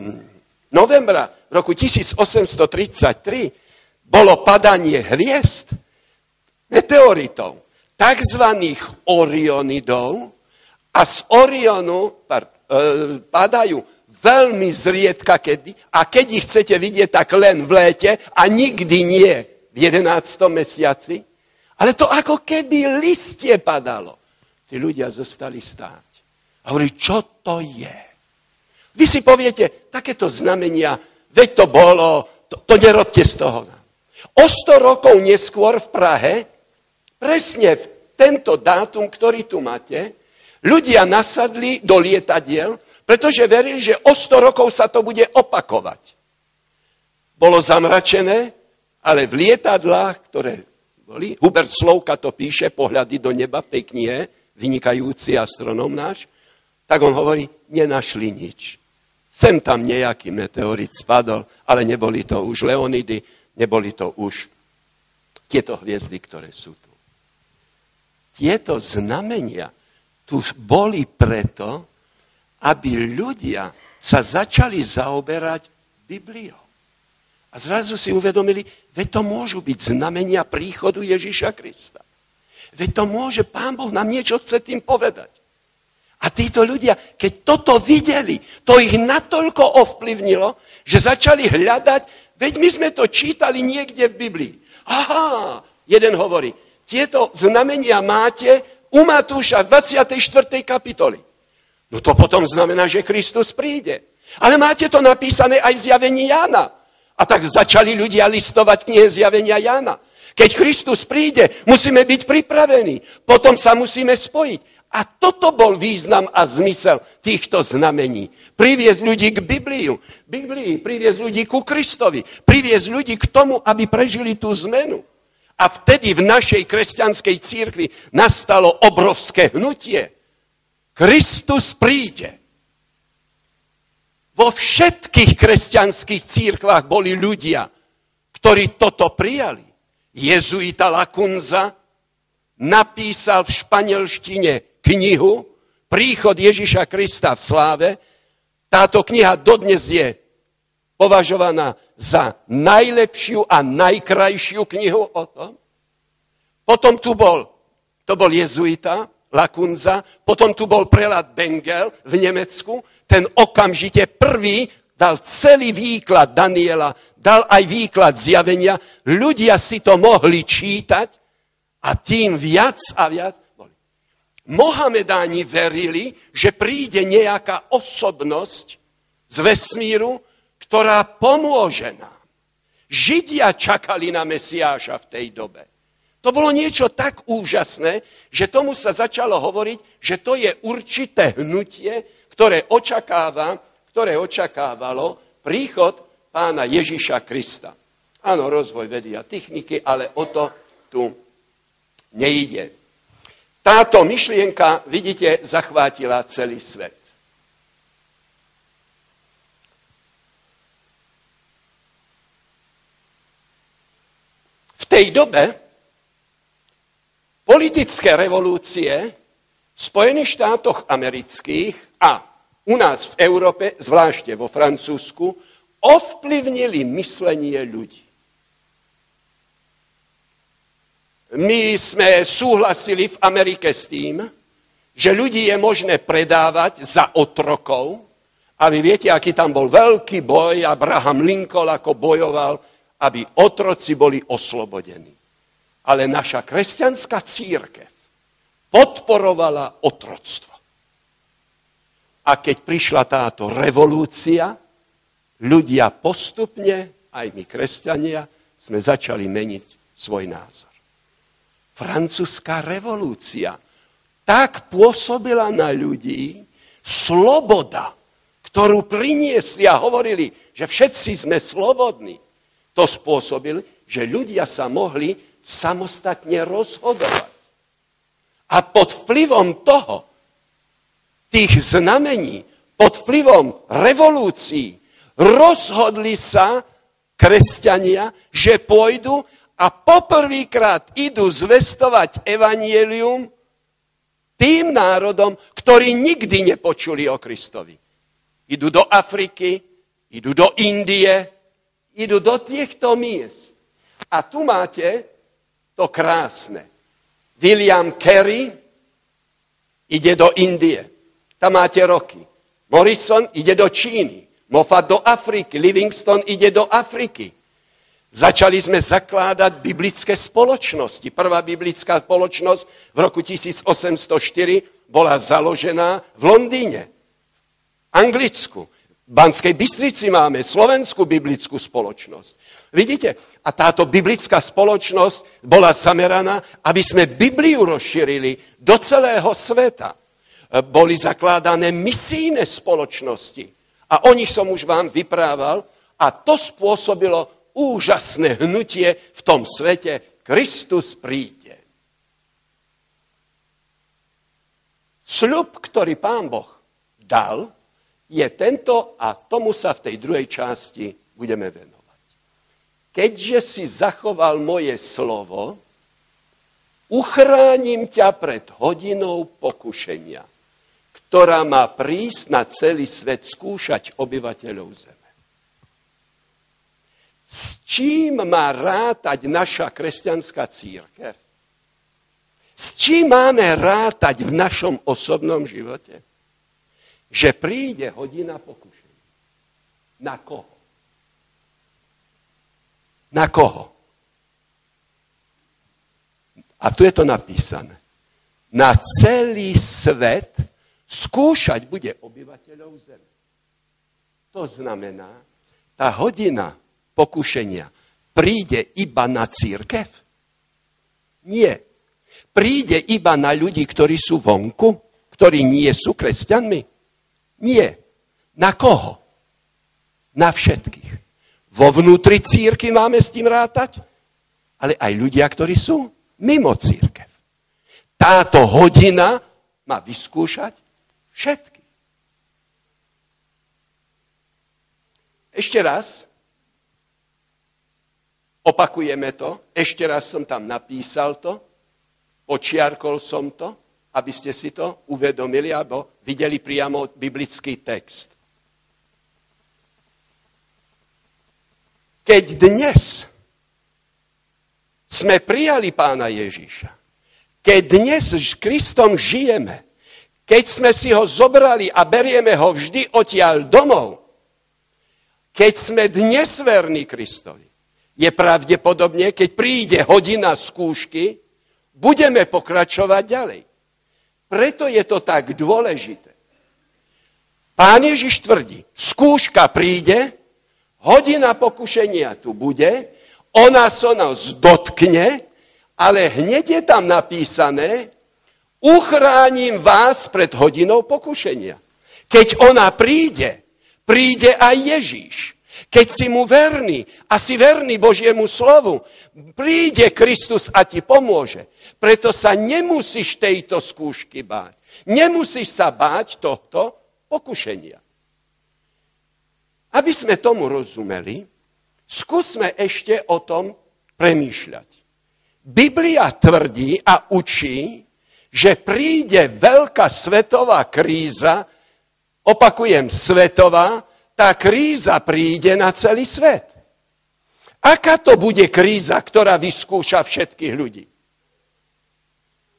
novembra roku 1833 bolo padanie hviezd, meteoritov, tzv. Orionidov a z Orionu e, padajú veľmi zriedka kedy a keď ich chcete vidieť, tak len v léte a nikdy nie v 11. mesiaci, ale to ako keby listie padalo. Tí ľudia zostali stáť. A hovorí, čo to je? Vy si poviete, takéto znamenia, veď to bolo, to, to nerobte z toho. O 100 rokov neskôr v Prahe, presne v tento dátum, ktorý tu máte, ľudia nasadli do lietadiel, pretože verili, že o 100 rokov sa to bude opakovať. Bolo zamračené, ale v lietadlách, ktoré boli, Hubert Slovka to píše, pohľady do neba v tej knihe, vynikajúci astronom náš, tak on hovorí, nenašli nič. Sem tam nejaký meteorit spadol, ale neboli to už Leonidy, neboli to už tieto hviezdy, ktoré sú tu. Tieto znamenia tu boli preto, aby ľudia sa začali zaoberať Bibliou. A zrazu si uvedomili, veď to môžu byť znamenia príchodu Ježíša Krista. Veď to môže, Pán Boh nám niečo chce tým povedať. A títo ľudia, keď toto videli, to ich natoľko ovplyvnilo, že začali hľadať, veď my sme to čítali niekde v Biblii. Aha, jeden hovorí, tieto znamenia máte u Matúša v 24. kapitoli. No to potom znamená, že Kristus príde. Ale máte to napísané aj v zjavení Jána. A tak začali ľudia listovať knihe zjavenia Jana. Keď Kristus príde, musíme byť pripravení. Potom sa musíme spojiť. A toto bol význam a zmysel týchto znamení. Priviesť ľudí k Bibliu, Biblii, priviesť ľudí ku Kristovi, priviesť ľudí k tomu, aby prežili tú zmenu. A vtedy v našej kresťanskej církvi nastalo obrovské hnutie. Kristus príde. Vo všetkých kresťanských církvách boli ľudia, ktorí toto prijali. Jezuita Lacunza napísal v španielštine knihu Príchod Ježiša Krista v sláve. Táto kniha dodnes je považovaná za najlepšiu a najkrajšiu knihu o tom. Potom tu bol, to bol jezuita, Lakunza, potom tu bol prelad Bengel v Nemecku, ten okamžite prvý dal celý výklad Daniela, dal aj výklad zjavenia, ľudia si to mohli čítať a tým viac a viac Mohamedáni verili, že príde nejaká osobnosť z vesmíru, ktorá pomôže nám. Židia čakali na Mesiáša v tej dobe. To bolo niečo tak úžasné, že tomu sa začalo hovoriť, že to je určité hnutie, ktoré, očakáva, ktoré očakávalo príchod pána Ježiša Krista. Áno, rozvoj vedy a techniky, ale o to tu nejde. Táto myšlienka, vidíte, zachvátila celý svet. Tej dobe politické revolúcie v Spojených štátoch amerických a u nás v Európe, zvlášte vo Francúzsku, ovplyvnili myslenie ľudí. My sme súhlasili v Amerike s tým, že ľudí je možné predávať za otrokov. A vy viete, aký tam bol veľký boj, Abraham Lincoln ako bojoval, aby otroci boli oslobodení. Ale naša kresťanská církev podporovala otroctvo. A keď prišla táto revolúcia, ľudia postupne, aj my kresťania, sme začali meniť svoj názor francúzska revolúcia tak pôsobila na ľudí sloboda, ktorú priniesli a hovorili, že všetci sme slobodní. To spôsobili, že ľudia sa mohli samostatne rozhodovať. A pod vplyvom toho, tých znamení, pod vplyvom revolúcií, rozhodli sa kresťania, že pôjdu a poprvýkrát idú zvestovať evanielium tým národom, ktorí nikdy nepočuli o Kristovi. Idú do Afriky, idú do Indie, idú do týchto miest. A tu máte to krásne. William Carey ide do Indie. Tam máte roky. Morrison ide do Číny. Moffat do Afriky. Livingston ide do Afriky. Začali sme zakládať biblické spoločnosti. Prvá biblická spoločnosť v roku 1804 bola založená v Londýne, Anglicku. Banskej Bystrici máme slovenskú biblickú spoločnosť. Vidíte? A táto biblická spoločnosť bola zameraná, aby sme Bibliu rozšírili do celého sveta. Boli zakládané misijné spoločnosti. A o nich som už vám vyprával. A to spôsobilo úžasné hnutie v tom svete. Kristus príde. Sľub, ktorý pán Boh dal, je tento a tomu sa v tej druhej časti budeme venovať. Keďže si zachoval moje slovo, uchránim ťa pred hodinou pokušenia, ktorá má prísť na celý svet skúšať obyvateľov zeme. S čím má rátať naša kresťanská církev? S čím máme rátať v našom osobnom živote? Že príde hodina pokušenia. Na koho? Na koho? A tu je to napísané. Na celý svet skúšať bude obyvateľov zeme. To znamená, tá hodina pokušenia príde iba na církev? Nie. Príde iba na ľudí, ktorí sú vonku? ktorí nie sú kresťanmi? Nie. Na koho? Na všetkých. Vo vnútri círky máme s tým rátať, ale aj ľudia, ktorí sú mimo církev. Táto hodina má vyskúšať všetky. Ešte raz, opakujeme to, ešte raz som tam napísal to, počiarkol som to, aby ste si to uvedomili, alebo videli priamo biblický text. Keď dnes sme prijali pána Ježíša, keď dnes s Kristom žijeme, keď sme si ho zobrali a berieme ho vždy odtiaľ domov, keď sme dnes verní Kristovi, je pravdepodobne, keď príde hodina skúšky, budeme pokračovať ďalej. Preto je to tak dôležité. Pán Ježiš tvrdí, skúška príde, hodina pokušenia tu bude, ona sa nás dotkne, ale hneď je tam napísané, uchránim vás pred hodinou pokušenia. Keď ona príde, príde aj Ježíš. Keď si mu verný a si verný Božiemu slovu, príde Kristus a ti pomôže. Preto sa nemusíš tejto skúšky báť. Nemusíš sa báť tohto pokušenia. Aby sme tomu rozumeli, skúsme ešte o tom premýšľať. Biblia tvrdí a učí, že príde veľká svetová kríza, opakujem, svetová, tá kríza príde na celý svet. Aká to bude kríza, ktorá vyskúša všetkých ľudí?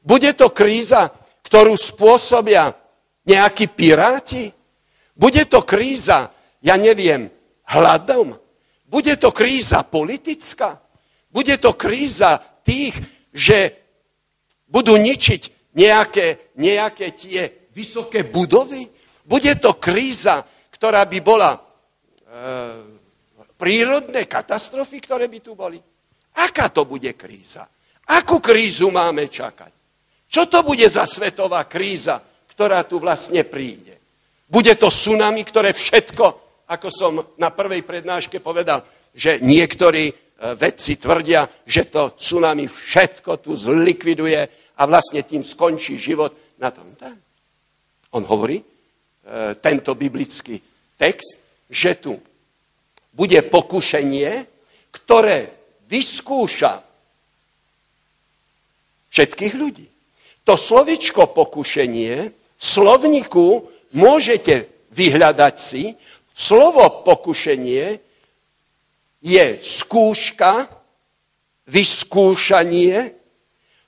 Bude to kríza, ktorú spôsobia nejakí piráti? Bude to kríza, ja neviem, hladom? Bude to kríza politická? Bude to kríza tých, že budú ničiť nejaké, nejaké tie vysoké budovy? Bude to kríza, ktorá by bola e, prírodné katastrofy, ktoré by tu boli? Aká to bude kríza? Akú krízu máme čakať? Čo to bude za svetová kríza, ktorá tu vlastne príde? Bude to tsunami, ktoré všetko ako som na prvej prednáške povedal, že niektorí e, vedci tvrdia, že to tsunami všetko tu zlikviduje a vlastne tým skončí život na tom. On hovorí, tento biblický text, že tu bude pokušenie, ktoré vyskúša všetkých ľudí. To slovičko pokušenie v slovníku môžete vyhľadať si, Slovo pokušenie je skúška, vyskúšanie.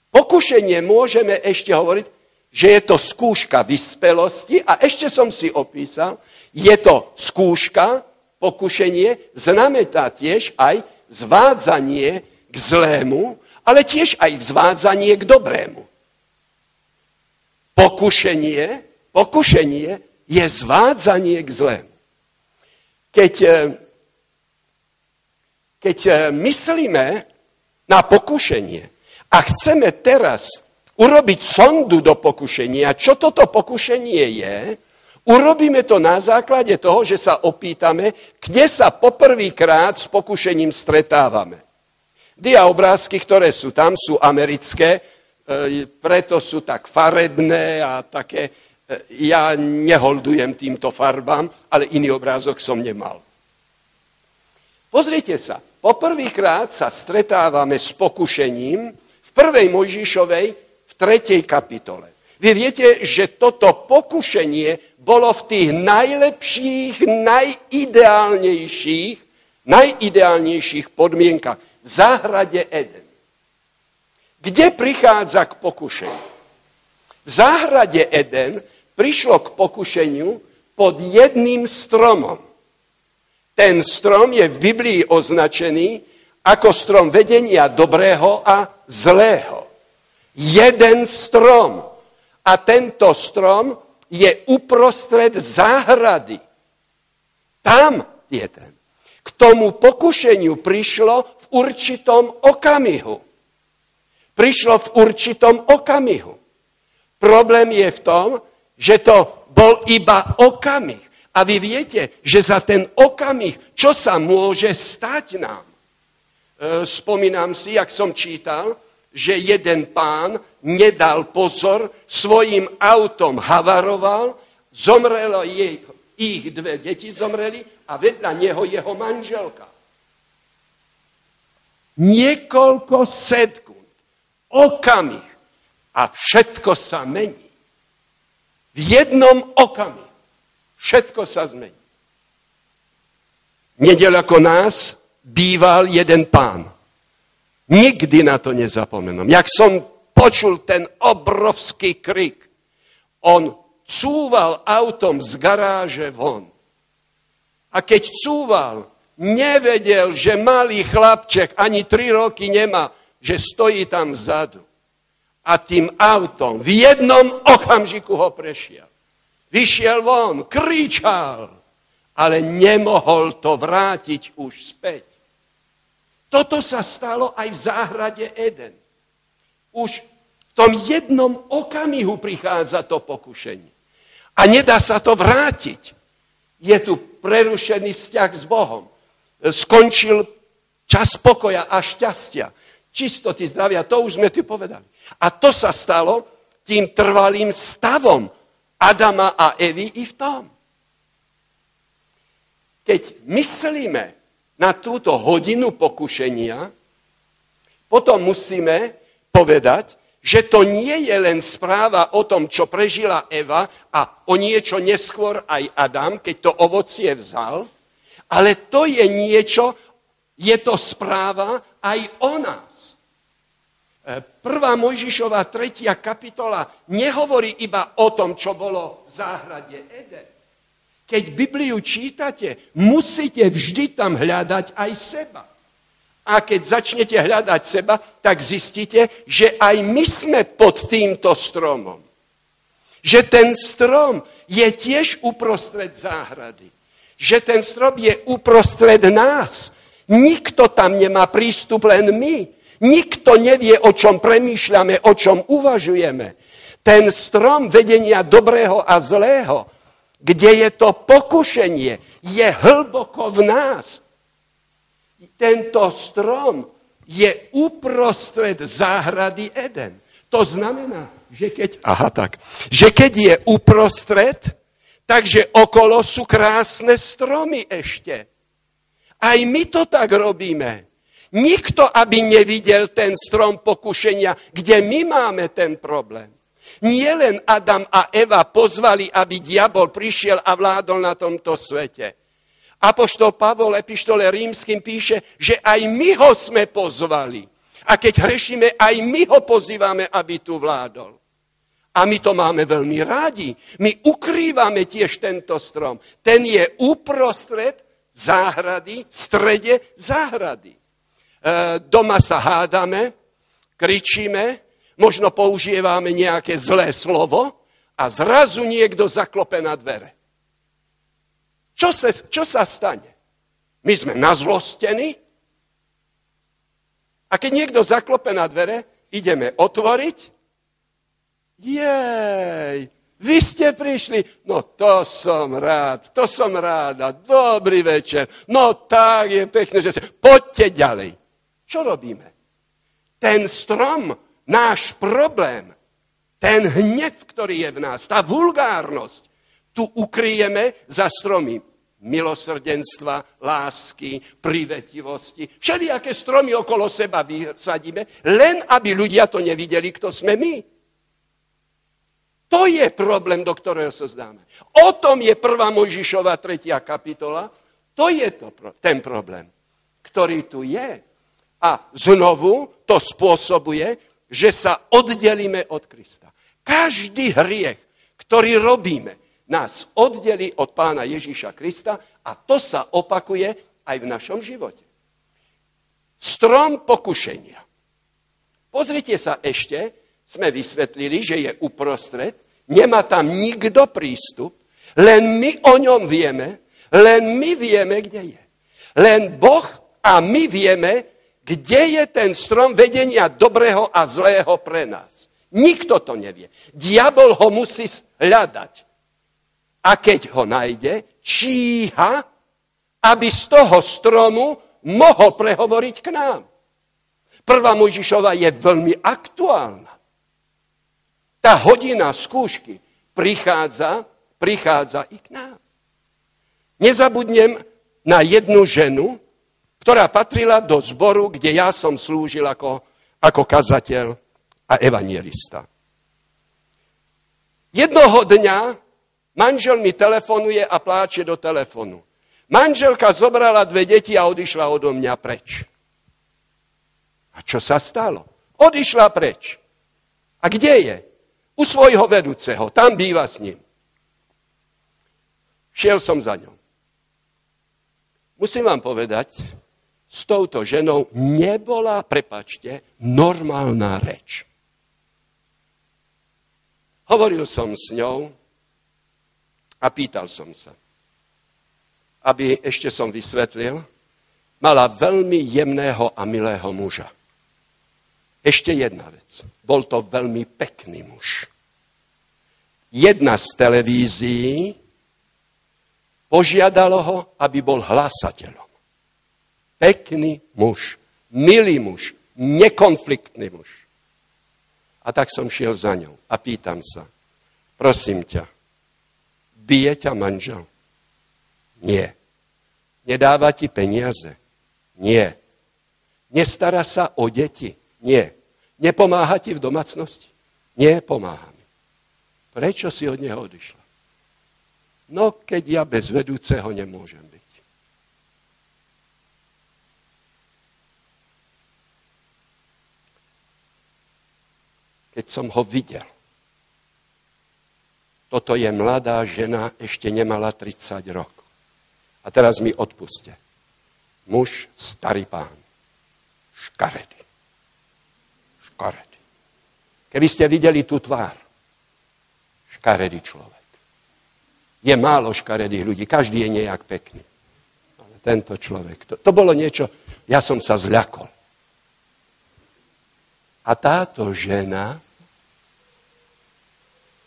Pokušenie môžeme ešte hovoriť, že je to skúška vyspelosti a ešte som si opísal, je to skúška, pokušenie, znamená tiež aj zvádzanie k zlému, ale tiež aj zvádzanie k dobrému. Pokušenie, pokušenie je zvádzanie k zlému. Keď, eh, keď eh, myslíme na pokušenie a chceme teraz urobiť sondu do pokušenia, čo toto pokušenie je, urobíme to na základe toho, že sa opýtame, kde sa poprvýkrát s pokušením stretávame. Diaobrázky, ktoré sú tam, sú americké, eh, preto sú tak farebné a také ja neholdujem týmto farbám, ale iný obrázok som nemal. Pozrite sa, poprvýkrát sa stretávame s pokušením v prvej Mojžišovej v tretej kapitole. Vy viete, že toto pokušenie bolo v tých najlepších, najideálnejších, najideálnejších podmienkach v záhrade Eden. Kde prichádza k pokušeniu? V záhrade Eden prišlo k pokušeniu pod jedným stromom. Ten strom je v Biblii označený ako strom vedenia dobrého a zlého. Jeden strom. A tento strom je uprostred záhrady. Tam je ten. K tomu pokušeniu prišlo v určitom okamihu. Prišlo v určitom okamihu. Problém je v tom, že to bol iba okamih. A vy viete, že za ten okamih, čo sa môže stať nám? E, spomínam si, jak som čítal, že jeden pán nedal pozor, svojim autom havaroval, zomrelo jej, ich dve deti zomreli a vedľa neho jeho manželka. Niekoľko sekúnd, okamih a všetko sa mení. V jednom okamihu všetko sa zmení. Nedel ako nás býval jeden pán. Nikdy na to nezapomenom. Jak som počul ten obrovský krik, on cúval autom z garáže von. A keď cúval, nevedel, že malý chlapček ani tri roky nemá, že stojí tam vzadu. A tým autom v jednom okamžiku ho prešiel. Vyšiel von, kričal, ale nemohol to vrátiť už späť. Toto sa stalo aj v záhrade Eden. Už v tom jednom okamihu prichádza to pokušenie. A nedá sa to vrátiť. Je tu prerušený vzťah s Bohom. Skončil čas pokoja a šťastia. Čistoty, zdravia, to už sme tu povedali. A to sa stalo tým trvalým stavom Adama a Evy i v tom. Keď myslíme na túto hodinu pokušenia, potom musíme povedať, že to nie je len správa o tom, čo prežila Eva a o niečo neskôr aj Adam, keď to ovocie vzal, ale to je niečo, je to správa aj o nás. E, prvá Mojžišová tretia kapitola nehovorí iba o tom, čo bolo v záhrade Eden. Keď Bibliu čítate, musíte vždy tam hľadať aj seba. A keď začnete hľadať seba, tak zistíte, že aj my sme pod týmto stromom. Že ten strom je tiež uprostred záhrady. Že ten strom je uprostred nás. Nikto tam nemá prístup, len my. Nikto nevie, o čom premýšľame, o čom uvažujeme. Ten strom vedenia dobrého a zlého, kde je to pokušenie, je hlboko v nás. Tento strom je uprostred záhrady Eden. To znamená, že keď, aha, tak, že keď je uprostred, takže okolo sú krásne stromy ešte. Aj my to tak robíme. Nikto, aby nevidel ten strom pokušenia, kde my máme ten problém. Nie len Adam a Eva pozvali, aby diabol prišiel a vládol na tomto svete. Apoštol Pavol epištole rímským píše, že aj my ho sme pozvali. A keď hrešíme, aj my ho pozývame, aby tu vládol. A my to máme veľmi rádi. My ukrývame tiež tento strom. Ten je uprostred záhrady, v strede záhrady. E, doma sa hádame, kričíme, možno používame nejaké zlé slovo a zrazu niekto zaklope na dvere. Čo sa, čo sa stane? My sme nazlostení a keď niekto zaklope na dvere, ideme otvoriť. Jej, vy ste prišli, no to som rád, to som ráda, dobrý večer, no tak je pekné, že sa... Poďte ďalej. Čo robíme? Ten strom, náš problém, ten hnev, ktorý je v nás, tá vulgárnosť, tu ukryjeme za stromy milosrdenstva, lásky, privetivosti. Všelijaké stromy okolo seba vysadíme, len aby ľudia to nevideli, kto sme my. To je problém, do ktorého sa zdáme. O tom je prvá Mojžišová tretia kapitola. To je to, ten problém, ktorý tu je. A znovu to spôsobuje, že sa oddelíme od Krista. Každý hriech, ktorý robíme, nás oddeli od pána Ježíša Krista a to sa opakuje aj v našom živote. Strom pokušenia. Pozrite sa ešte, sme vysvetlili, že je uprostred, nemá tam nikto prístup, len my o ňom vieme, len my vieme, kde je. Len Boh a my vieme, kde je ten strom vedenia dobrého a zlého pre nás? Nikto to nevie. Diabol ho musí hľadať. A keď ho nájde, číha, aby z toho stromu mohol prehovoriť k nám. Prvá Možišova je veľmi aktuálna. Tá hodina skúšky prichádza, prichádza i k nám. Nezabudnem na jednu ženu, ktorá patrila do zboru, kde ja som slúžil ako, ako kazateľ a evangelista. Jednoho dňa manžel mi telefonuje a pláče do telefonu. Manželka zobrala dve deti a odišla odo mňa preč. A čo sa stalo? Odišla preč. A kde je? U svojho vedúceho. Tam býva s ním. Šiel som za ňou. Musím vám povedať, s touto ženou nebola, prepačte, normálna reč. Hovoril som s ňou a pýtal som sa, aby ešte som vysvetlil, mala veľmi jemného a milého muža. Ešte jedna vec. Bol to veľmi pekný muž. Jedna z televízií požiadalo ho, aby bol hlasateľom. Pekný muž, milý muž, nekonfliktný muž. A tak som šiel za ňou a pýtam sa, prosím ťa, bije ťa manžel? Nie. Nedáva ti peniaze? Nie. Nestará sa o deti? Nie. Nepomáha ti v domácnosti? Nie, pomáha mi. Prečo si od neho odišla? No, keď ja bez vedúceho nemôžem byť. Keď som ho videl. Toto je mladá žena, ešte nemala 30 rokov. A teraz mi odpuste. Muž, starý pán. Škaredý. Škaredý. Keby ste videli tú tvár. Škaredý človek. Je málo škaredých ľudí, každý je nejak pekný. Ale tento človek, to, to bolo niečo, ja som sa zľakol. A táto žena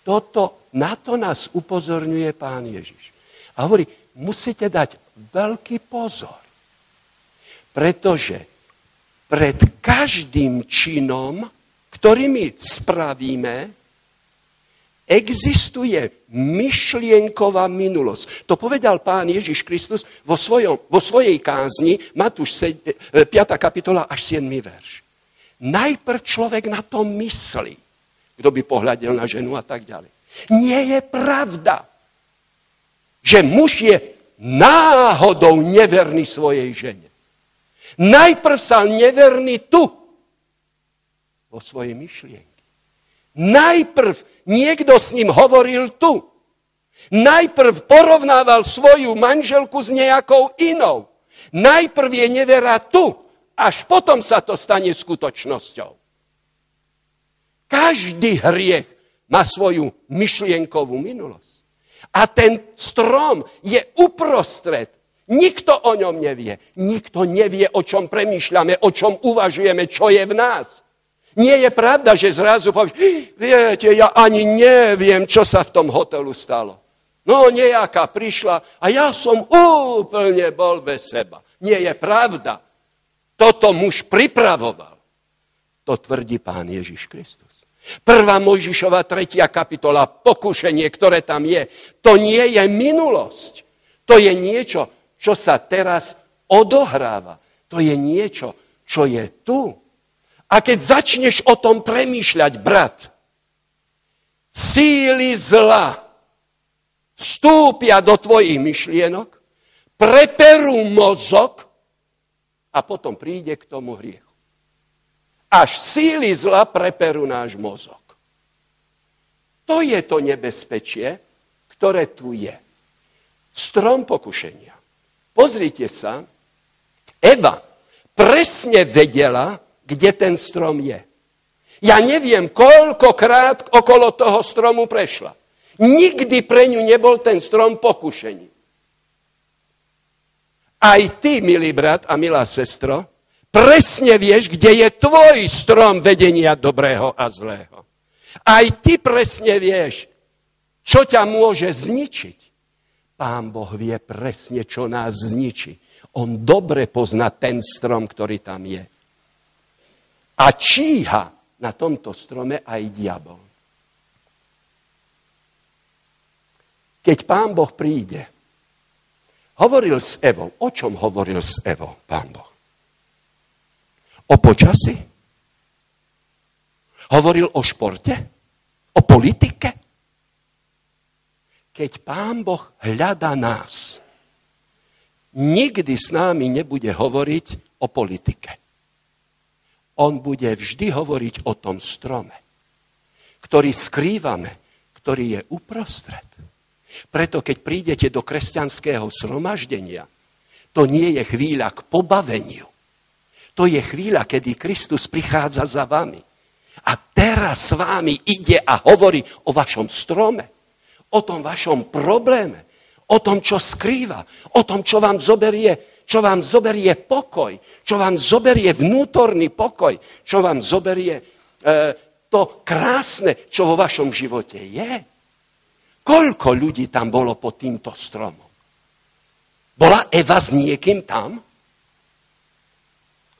toto, na to nás upozorňuje pán Ježiš. A hovorí, musíte dať veľký pozor. Pretože pred každým činom, ktorý my spravíme, existuje myšlienková minulosť. To povedal pán Ježiš Kristus vo, svojom, vo svojej kázni, Matúš 5. E, kapitola až 7. verš. Najprv človek na to myslí kto by pohľadil na ženu a tak ďalej. Nie je pravda, že muž je náhodou neverný svojej žene. Najprv sa neverný tu, vo svojej myšlienke. Najprv niekto s ním hovoril tu. Najprv porovnával svoju manželku s nejakou inou. Najprv je nevera tu, až potom sa to stane skutočnosťou. Každý hriech má svoju myšlienkovú minulosť. A ten strom je uprostred. Nikto o ňom nevie. Nikto nevie, o čom premýšľame, o čom uvažujeme, čo je v nás. Nie je pravda, že zrazu povieš, viete, ja ani neviem, čo sa v tom hotelu stalo. No, nejaká prišla a ja som úplne bol bez seba. Nie je pravda. Toto muž pripravoval. To tvrdí pán Ježiš Kristus. Prvá Mojžišova tretia kapitola, pokušenie, ktoré tam je, to nie je minulosť. To je niečo, čo sa teraz odohráva. To je niečo, čo je tu. A keď začneš o tom premýšľať, brat, síly zla vstúpia do tvojich myšlienok, preperú mozog a potom príde k tomu hriechu až síly zla preperú náš mozog. To je to nebezpečie, ktoré tu je. Strom pokušenia. Pozrite sa, Eva presne vedela, kde ten strom je. Ja neviem, koľkokrát okolo toho stromu prešla. Nikdy pre ňu nebol ten strom pokušení. Aj ty, milý brat a milá sestro, presne vieš, kde je tvoj strom vedenia dobrého a zlého. Aj ty presne vieš, čo ťa môže zničiť. Pán Boh vie presne, čo nás zničí. On dobre pozná ten strom, ktorý tam je. A číha na tomto strome aj diabol. Keď pán Boh príde, hovoril s Evou. O čom hovoril s Evou pán Boh? O počasí? Hovoril o športe? O politike? Keď pán Boh hľada nás, nikdy s námi nebude hovoriť o politike. On bude vždy hovoriť o tom strome, ktorý skrývame, ktorý je uprostred. Preto keď prídete do kresťanského sromaždenia, to nie je chvíľa k pobaveniu. To je chvíľa, kedy Kristus prichádza za vami. A teraz s vámi ide a hovorí o vašom strome, o tom vašom probléme, o tom, čo skrýva, o tom, čo vám zoberie, čo vám zoberie pokoj, čo vám zoberie vnútorný pokoj, čo vám zoberie e, to krásne, čo vo vašom živote je. Koľko ľudí tam bolo pod týmto stromom? Bola Eva s niekým tam?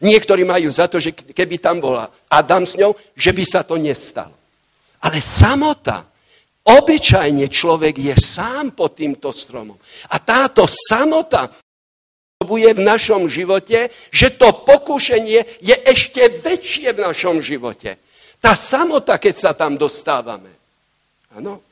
Niektorí majú za to, že keby tam bola Adam s ňou, že by sa to nestalo. Ale samota, obyčajne človek je sám pod týmto stromom. A táto samota je v našom živote, že to pokušenie je ešte väčšie v našom živote. Tá samota, keď sa tam dostávame. Áno.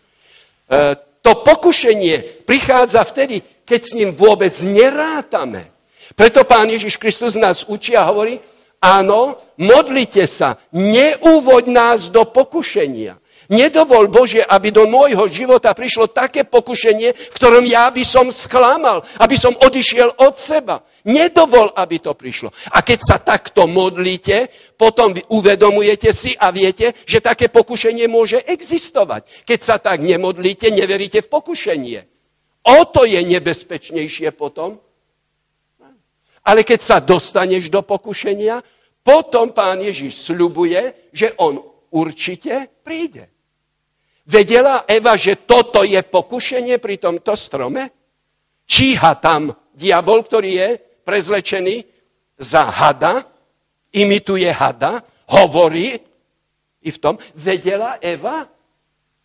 E, to pokušenie prichádza vtedy, keď s ním vôbec nerátame. Preto pán Ježiš Kristus nás učí a hovorí, áno, modlite sa, neúvoď nás do pokušenia. Nedovol Bože, aby do môjho života prišlo také pokušenie, v ktorom ja by som sklamal, aby som odišiel od seba. Nedovol, aby to prišlo. A keď sa takto modlíte, potom uvedomujete si a viete, že také pokušenie môže existovať. Keď sa tak nemodlíte, neveríte v pokušenie. O to je nebezpečnejšie potom, ale keď sa dostaneš do pokušenia, potom pán Ježiš sľubuje, že on určite príde. Vedela Eva, že toto je pokušenie pri tomto strome? Číha tam diabol, ktorý je prezlečený za hada, imituje hada, hovorí i v tom. Vedela Eva,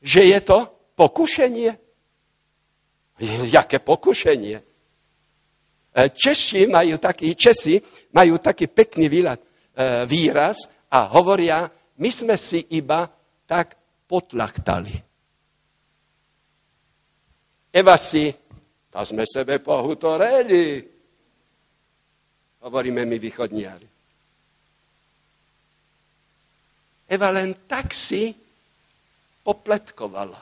že je to pokušenie? Jaké pokušenie? E, Češi majú taký, Česi majú taký pekný e, výraz a hovoria, my sme si iba tak potlachtali. Eva si, to sme sebe pohutoreli, hovoríme my východniari. Eva len tak si popletkovala.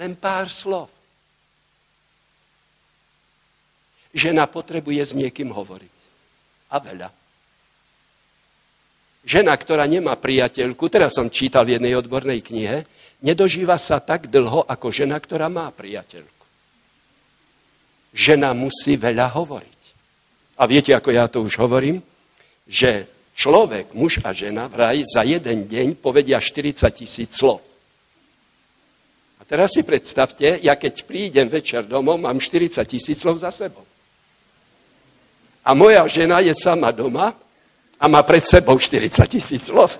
Len pár slov. Žena potrebuje s niekým hovoriť. A veľa. Žena, ktorá nemá priateľku, teraz som čítal v jednej odbornej knihe, nedožíva sa tak dlho ako žena, ktorá má priateľku. Žena musí veľa hovoriť. A viete, ako ja to už hovorím, že človek, muž a žena vraj za jeden deň povedia 40 tisíc slov. A teraz si predstavte, ja keď prídem večer domov, mám 40 tisíc slov za sebou a moja žena je sama doma a má pred sebou 40 tisíc slov.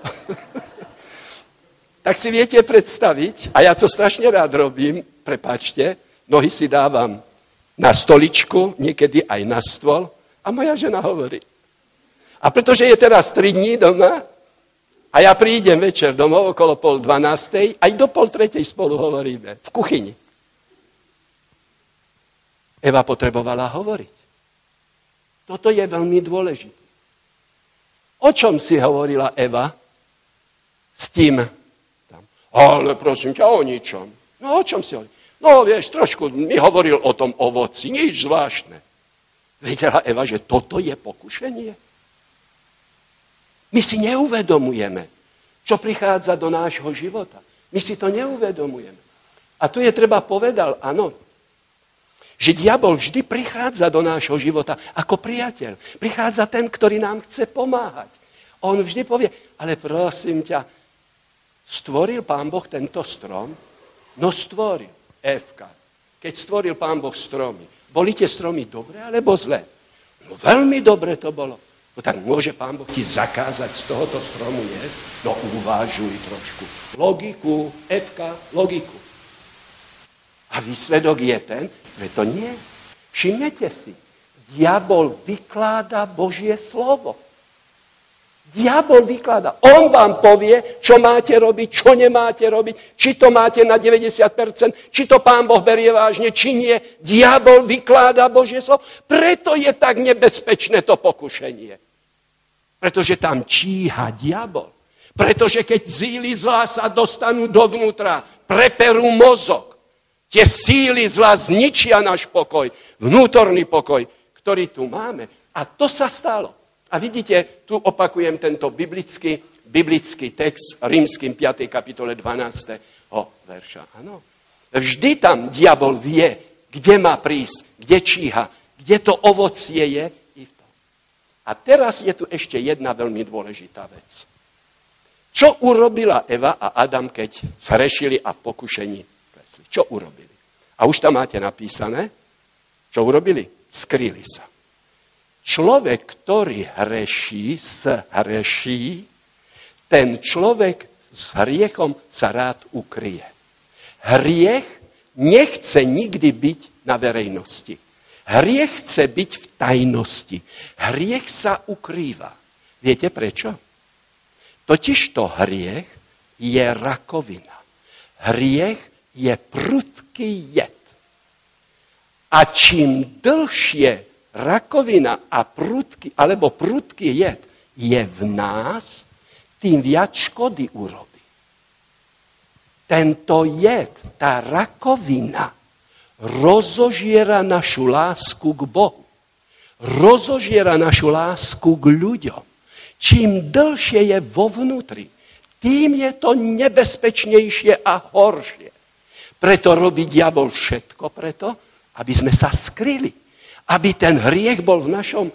tak si viete predstaviť, a ja to strašne rád robím, prepáčte, nohy si dávam na stoličku, niekedy aj na stôl a moja žena hovorí. A pretože je teraz 3 dní doma a ja prídem večer domov okolo pol dvanástej, aj do pol tretej spolu hovoríme, v kuchyni. Eva potrebovala hovoriť. Toto je veľmi dôležité. O čom si hovorila Eva s tým? Tam. Ale prosím ťa, o ničom. No o čom si hovorila? No vieš, trošku mi hovoril o tom ovoci, nič zvláštne. Vedela Eva, že toto je pokušenie? My si neuvedomujeme, čo prichádza do nášho života. My si to neuvedomujeme. A tu je treba povedal, áno, že diabol vždy prichádza do nášho života ako priateľ. Prichádza ten, ktorý nám chce pomáhať. On vždy povie, ale prosím ťa, Stvoril pán Boh tento strom? No stvoril. Evka. Keď stvoril pán Boh stromy, boli tie stromy dobré alebo zlé? No veľmi dobre to bolo. No tak môže pán Boh ti zakázať z tohoto stromu jesť? No uvážuj trošku. Logiku, Evka, logiku. A výsledok je ten, že to nie. Všimnete si, diabol vykláda Božie slovo. Diabol vyklada. On vám povie, čo máte robiť, čo nemáte robiť, či to máte na 90%, či to pán Boh berie vážne, či nie. Diabol vykláda Božie slovo. Preto je tak nebezpečné to pokušenie. Pretože tam číha diabol. Pretože keď zíly zlá sa dostanú dovnútra, preperú mozog. Tie síly zla zničia náš pokoj, vnútorný pokoj, ktorý tu máme. A to sa stalo. A vidíte, tu opakujem tento biblický, biblický text rímským 5. kapitole 12. O, verša. Áno. Vždy tam diabol vie, kde má prísť, kde číha, kde to ovocie je i v tom. A teraz je tu ešte jedna veľmi dôležitá vec. Čo urobila Eva a Adam, keď zhrešili a v pokušení? Čo urobili? A už tam máte napísané, čo urobili? Skryli sa. Človek, ktorý hreší, hreší, ten človek s hriechom sa rád ukrie. Hriech nechce nikdy byť na verejnosti. Hriech chce byť v tajnosti. Hriech sa ukrýva. Viete prečo? Totižto hriech je rakovina. Hriech je prudký jed. A čím dlhšie rakovina a prudky, alebo prudký jed je v nás, tým viac škody urobí. Tento jed, tá rakovina, rozožiera našu lásku k Bohu. Rozožiera našu lásku k ľuďom. Čím dlhšie je vo vnútri, tým je to nebezpečnejšie a horšie. Preto robí diabol všetko preto, aby sme sa skryli. Aby ten hriech bol v našom e,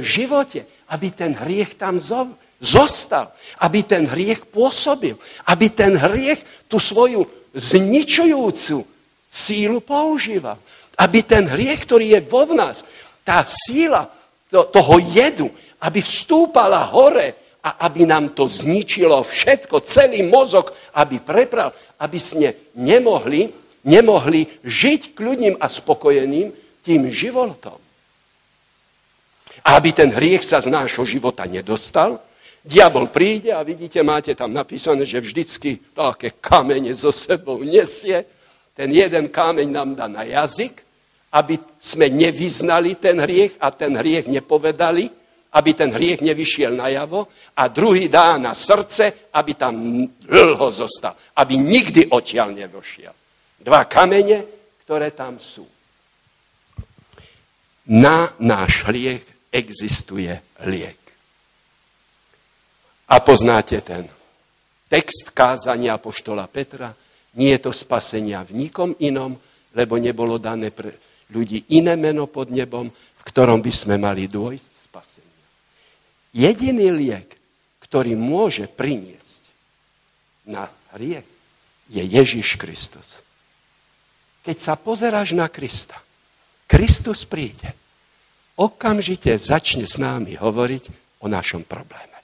živote, aby ten hriech tam zo, zostal, aby ten hriech pôsobil, aby ten hriech tú svoju zničujúcu sílu používal. Aby ten hriech, ktorý je vo nás, tá síla to, toho jedu, aby vstúpala hore a aby nám to zničilo všetko, celý mozog, aby prepral, aby sme nemohli, nemohli žiť kľudným a spokojeným, tým životom. A aby ten hriech sa z nášho života nedostal, diabol príde a vidíte, máte tam napísané, že vždycky také kamene so sebou nesie. Ten jeden kameň nám dá na jazyk, aby sme nevyznali ten hriech a ten hriech nepovedali, aby ten hriech nevyšiel najavo a druhý dá na srdce, aby tam dlho zostal, aby nikdy odtiaľ nedošiel. Dva kamene, ktoré tam sú. Na náš hriech existuje liek. A poznáte ten text kázania poštola Petra. Nie je to spasenia v nikom inom, lebo nebolo dané pre ľudí iné meno pod nebom, v ktorom by sme mali dôjsť. Jediný liek, ktorý môže priniesť na hriech, je Ježiš Kristus. Keď sa pozeráš na Krista, Kristus príde. Okamžite začne s námi hovoriť o našom probléme.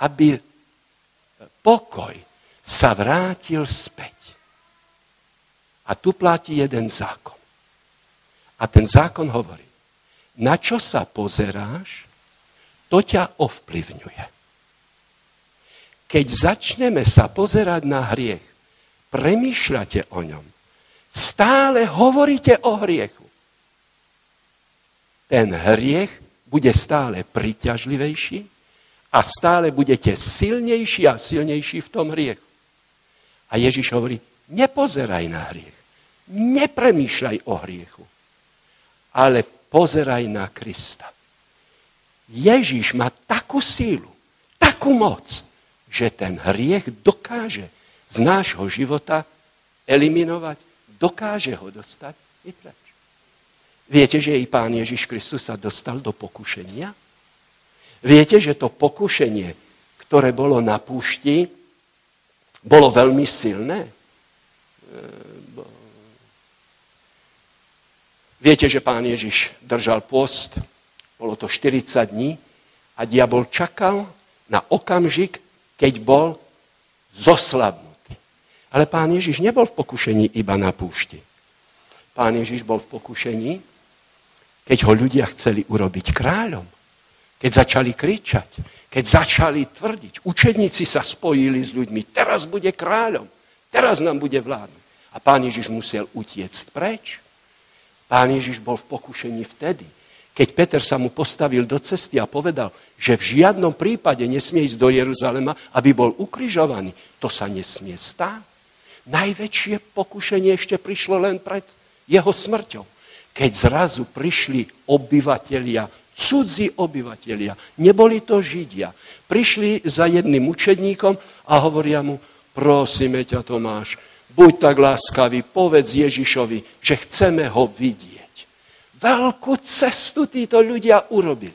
Aby pokoj sa vrátil späť. A tu platí jeden zákon. A ten zákon hovorí, na čo sa pozeráš, to ťa ovplyvňuje. Keď začneme sa pozerať na hriech, premýšľate o ňom, stále hovoríte o hriechu, ten hriech bude stále priťažlivejší a stále budete silnejší a silnejší v tom hriechu. A Ježiš hovorí, nepozeraj na hriech, nepremýšľaj o hriechu, ale pozeraj na Krista. Ježiš má takú sílu, takú moc, že ten hriech dokáže z nášho života eliminovať, dokáže ho dostať i preč. Viete, že i pán Ježiš Kristus sa dostal do pokušenia? Viete, že to pokušenie, ktoré bolo na púšti, bolo veľmi silné. Viete, že pán Ježiš držal post, bolo to 40 dní a diabol čakal na okamžik, keď bol zoslabnutý. Ale pán Ježiš nebol v pokušení iba na púšti. Pán Ježiš bol v pokušení, keď ho ľudia chceli urobiť kráľom, keď začali kričať, keď začali tvrdiť. Učedníci sa spojili s ľuďmi, teraz bude kráľom, teraz nám bude vládnuť. A pán Ježiš musel utiecť preč. Pán Ježiš bol v pokušení vtedy, keď Peter sa mu postavil do cesty a povedal, že v žiadnom prípade nesmie ísť do Jeruzalema, aby bol ukrižovaný. To sa nesmie stáť. Najväčšie pokušenie ešte prišlo len pred jeho smrťou. Keď zrazu prišli obyvatelia, cudzí obyvatelia, neboli to Židia, prišli za jedným učedníkom a hovoria mu, prosíme ťa Tomáš, buď tak láskavý, povedz Ježišovi, že chceme ho vidieť. Veľkú cestu títo ľudia urobili.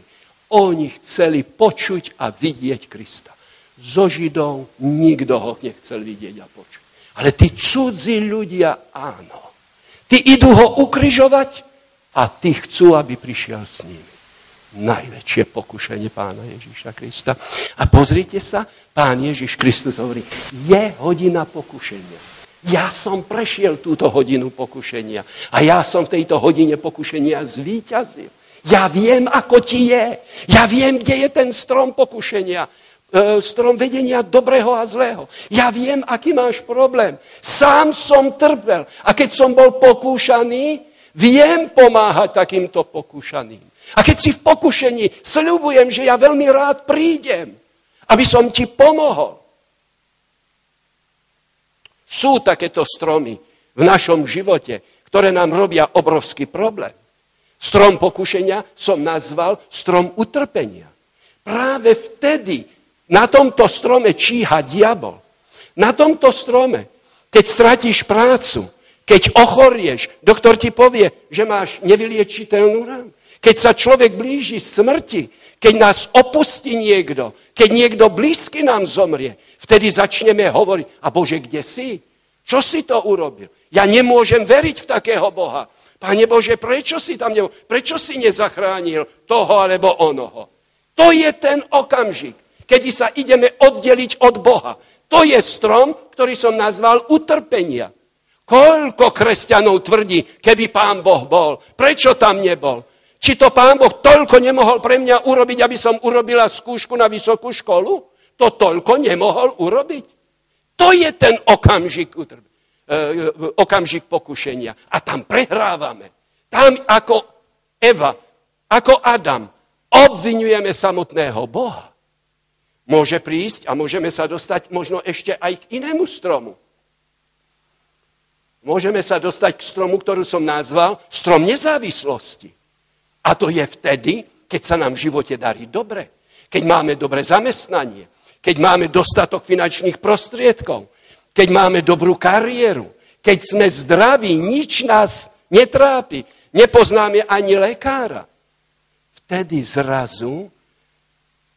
Oni chceli počuť a vidieť Krista. Zo Židov nikto ho nechcel vidieť a počuť. Ale tí cudzí ľudia áno. Tí idú ho ukryžovať a tí chcú, aby prišiel s nimi. Najväčšie pokušenie pána Ježíša Krista. A pozrite sa, pán Ježíš Kristus hovorí, je hodina pokušenia. Ja som prešiel túto hodinu pokušenia a ja som v tejto hodine pokušenia zvíťazil. Ja viem, ako ti je. Ja viem, kde je ten strom pokušenia. E, strom vedenia dobrého a zlého. Ja viem, aký máš problém. Sám som trpel. A keď som bol pokúšaný, viem pomáhať takýmto pokúšaným. A keď si v pokušení, sľubujem, že ja veľmi rád prídem, aby som ti pomohol. Sú takéto stromy v našom živote, ktoré nám robia obrovský problém. Strom pokušenia som nazval strom utrpenia. Práve vtedy na tomto strome číha diabol. Na tomto strome, keď stratíš prácu, keď ochorieš, doktor ti povie, že máš nevyliečiteľnú ránu. Keď sa človek blíži smrti, keď nás opustí niekto, keď niekto blízky nám zomrie, vtedy začneme hovoriť, a Bože, kde si? Čo si to urobil? Ja nemôžem veriť v takého Boha. Pane Bože, prečo si tam nebol? Prečo si nezachránil toho alebo onoho? To je ten okamžik, kedy sa ideme oddeliť od Boha. To je strom, ktorý som nazval utrpenia. Koľko kresťanov tvrdí, keby pán Boh bol? Prečo tam nebol? Či to pán Boh toľko nemohol pre mňa urobiť, aby som urobila skúšku na vysokú školu? To toľko nemohol urobiť. To je ten okamžik, e, okamžik pokušenia. A tam prehrávame. Tam ako Eva, ako Adam, obvinujeme samotného Boha. Môže prísť a môžeme sa dostať možno ešte aj k inému stromu. Môžeme sa dostať k stromu, ktorú som nazval strom nezávislosti. A to je vtedy, keď sa nám v živote darí dobre, keď máme dobré zamestnanie, keď máme dostatok finančných prostriedkov, keď máme dobrú kariéru, keď sme zdraví, nič nás netrápi, nepoznáme ani lekára. Vtedy zrazu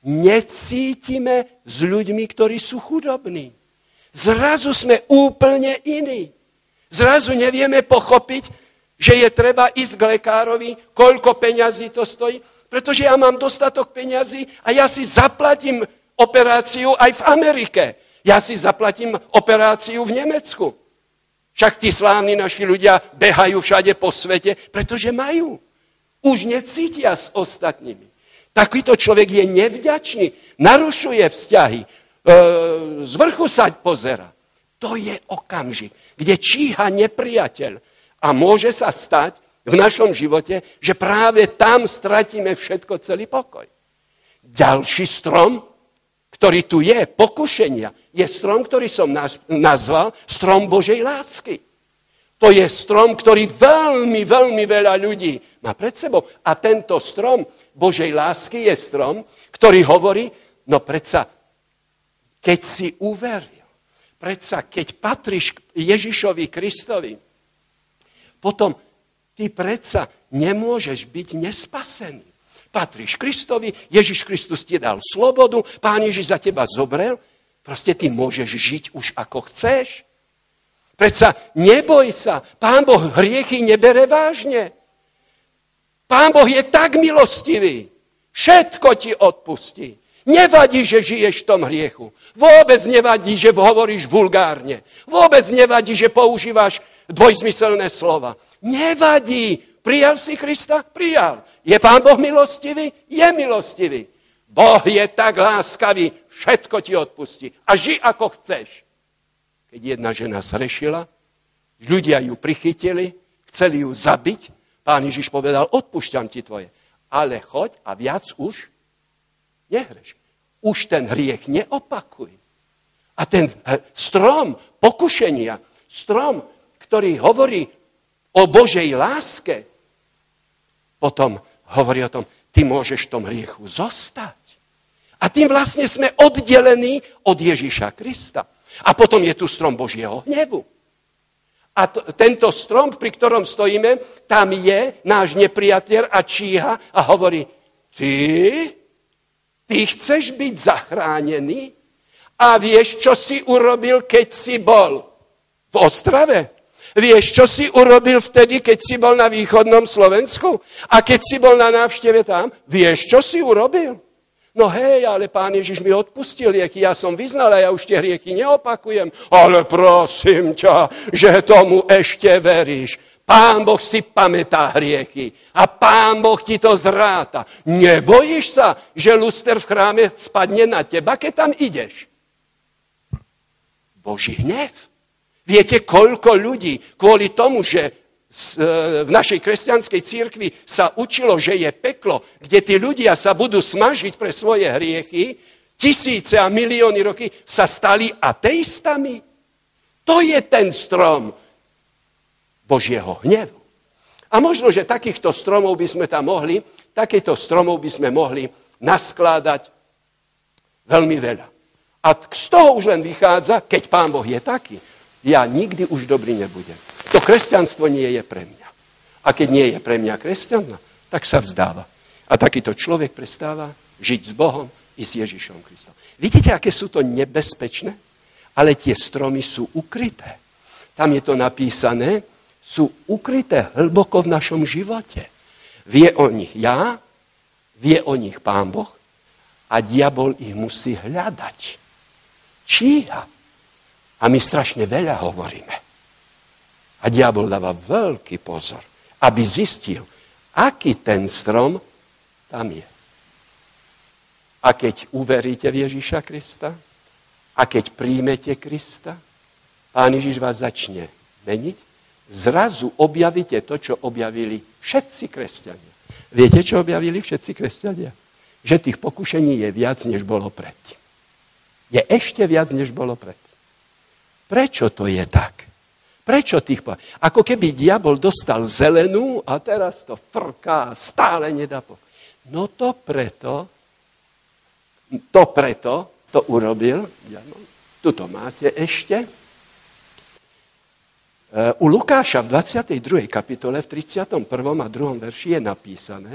necítime s ľuďmi, ktorí sú chudobní. Zrazu sme úplne iní. Zrazu nevieme pochopiť, že je treba ísť k lekárovi, koľko peňazí to stojí, pretože ja mám dostatok peňazí a ja si zaplatím operáciu aj v Amerike. Ja si zaplatím operáciu v Nemecku. Však tí slávni naši ľudia behajú všade po svete, pretože majú. Už necítia s ostatnými. Takýto človek je nevďačný, narušuje vzťahy, e, z vrchu sa pozera. To je okamžik, kde číha nepriateľ a môže sa stať v našom živote, že práve tam stratíme všetko, celý pokoj. Ďalší strom, ktorý tu je, pokušenia, je strom, ktorý som nazval strom Božej lásky. To je strom, ktorý veľmi, veľmi veľa ľudí má pred sebou. A tento strom Božej lásky je strom, ktorý hovorí, no predsa, keď si uveril, predsa, keď patríš Ježišovi Kristovi, potom ty predsa nemôžeš byť nespasený. Patríš Kristovi, Ježiš Kristus ti dal slobodu, Pán Ježiš za teba zobrel Proste ty môžeš žiť už ako chceš. Predsa neboj sa, pán Boh hriechy nebere vážne. Pán Boh je tak milostivý, všetko ti odpustí. Nevadí, že žiješ v tom hriechu. Vôbec nevadí, že hovoríš vulgárne. Vôbec nevadí, že používaš dvojzmyselné slova. Nevadí. Prijal si Krista? Prijal. Je Pán Boh milostivý? Je milostivý. Boh je tak láskavý, všetko ti odpustí. A ži ako chceš. Keď jedna žena zrešila, ľudia ju prichytili, chceli ju zabiť, pán Ježiš povedal, odpúšťam ti tvoje. Ale choď a viac už nehreš. Už ten hriech neopakuj. A ten strom pokušenia, strom, ktorý hovorí o Božej láske, potom hovorí o tom, ty môžeš v tom hriechu zostať. A tým vlastne sme oddelení od Ježiša Krista. A potom je tu strom Božieho hnevu. A to, tento strom, pri ktorom stojíme, tam je náš nepriateľ a číha a hovorí, ty Ty chceš byť zachránený? A vieš, čo si urobil, keď si bol v Ostrave? Vieš, čo si urobil vtedy, keď si bol na východnom Slovensku? A keď si bol na návšteve tam? Vieš, čo si urobil? No hej, ale pán Ježiš mi odpustil rieky, ja som vyznal a ja už tie rieky neopakujem. Ale prosím ťa, že tomu ešte veríš. Pán Boh si pamätá hriechy a Pán Boh ti to zráta. Nebojíš sa, že luster v chráme spadne na teba, keď tam ideš? Boží hnev. Viete, koľko ľudí kvôli tomu, že e, v našej kresťanskej církvi sa učilo, že je peklo, kde tí ľudia sa budú smažiť pre svoje hriechy, tisíce a milióny roky sa stali ateistami. To je ten strom, Božieho hnevu. A možno, že takýchto stromov by sme tam mohli, takýchto stromov by sme mohli naskládať veľmi veľa. A z toho už len vychádza, keď Pán Boh je taký, ja nikdy už dobrý nebudem. To kresťanstvo nie je pre mňa. A keď nie je pre mňa kresťan, tak sa vzdáva. A takýto človek prestáva žiť s Bohom i s Ježišom Kristom. Vidíte, aké sú to nebezpečné? Ale tie stromy sú ukryté. Tam je to napísané, sú ukryté hlboko v našom živote. Vie o nich ja, vie o nich Pán Boh a diabol ich musí hľadať. Číha. A my strašne veľa hovoríme. A diabol dáva veľký pozor, aby zistil, aký ten strom tam je. A keď uveríte v Ježíša Krista, a keď príjmete Krista, Pán Ježiš vás začne meniť, zrazu objavíte to, čo objavili všetci kresťania. Viete, čo objavili všetci kresťania? Že tých pokušení je viac, než bolo predtým. Je ešte viac, než bolo predtým. Prečo to je tak? Prečo tých... Po... Ako keby diabol dostal zelenú a teraz to frká, stále nedá po... No to preto, to preto to urobil, tuto máte ešte, u Lukáša v 22. kapitole v 31. a 2. verši je napísané,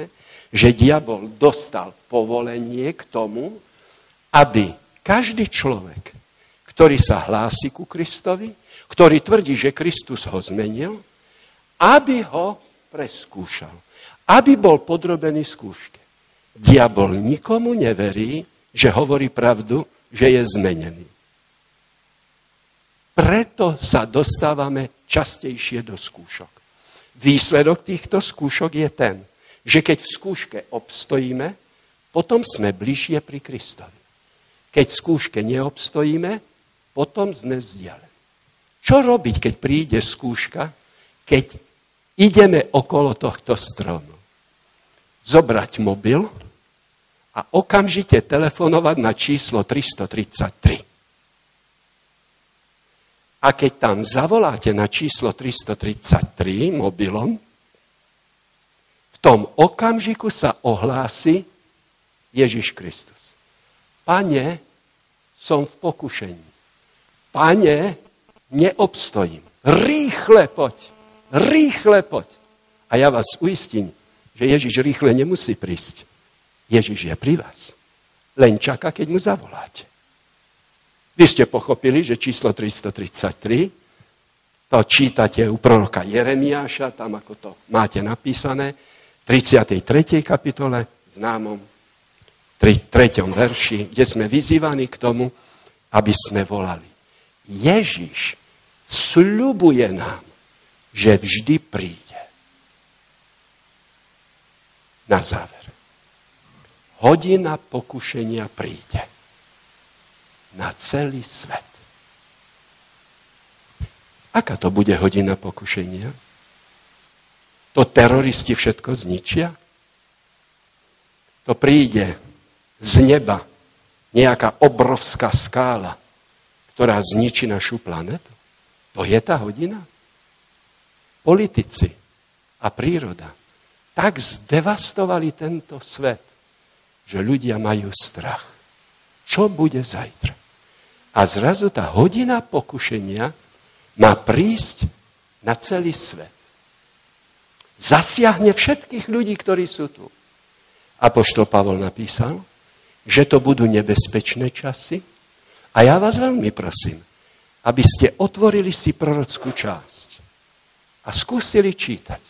že diabol dostal povolenie k tomu, aby každý človek, ktorý sa hlási ku Kristovi, ktorý tvrdí, že Kristus ho zmenil, aby ho preskúšal. Aby bol podrobený skúške. Diabol nikomu neverí, že hovorí pravdu, že je zmenený. Preto sa dostávame častejšie do skúšok. Výsledok týchto skúšok je ten, že keď v skúške obstojíme, potom sme bližšie pri Kristovi. Keď v skúške neobstojíme, potom sme vzdialení. Čo robiť, keď príde skúška, keď ideme okolo tohto stromu? Zobrať mobil a okamžite telefonovať na číslo 333. A keď tam zavoláte na číslo 333 mobilom, v tom okamžiku sa ohlási Ježiš Kristus. Pane, som v pokušení. Pane, neobstojím. Rýchle poď. Rýchle poď. A ja vás uistím, že Ježiš rýchle nemusí prísť. Ježiš je pri vás. Len čaká, keď mu zavoláte. Vy ste pochopili, že číslo 333, to čítate u proroka Jeremiáša, tam ako to máte napísané, v 33. kapitole, známom 3. verši, kde sme vyzývaní k tomu, aby sme volali. Ježiš sľubuje nám, že vždy príde. Na záver. Hodina pokušenia príde na celý svet. Aká to bude hodina pokušenia? To teroristi všetko zničia? To príde z neba nejaká obrovská skála, ktorá zničí našu planetu? To je tá hodina? Politici a príroda tak zdevastovali tento svet, že ľudia majú strach. Čo bude zajtra? A zrazu tá hodina pokušenia má prísť na celý svet. Zasiahne všetkých ľudí, ktorí sú tu. A poštol Pavol napísal, že to budú nebezpečné časy. A ja vás veľmi prosím, aby ste otvorili si prorockú časť a skúsili čítať.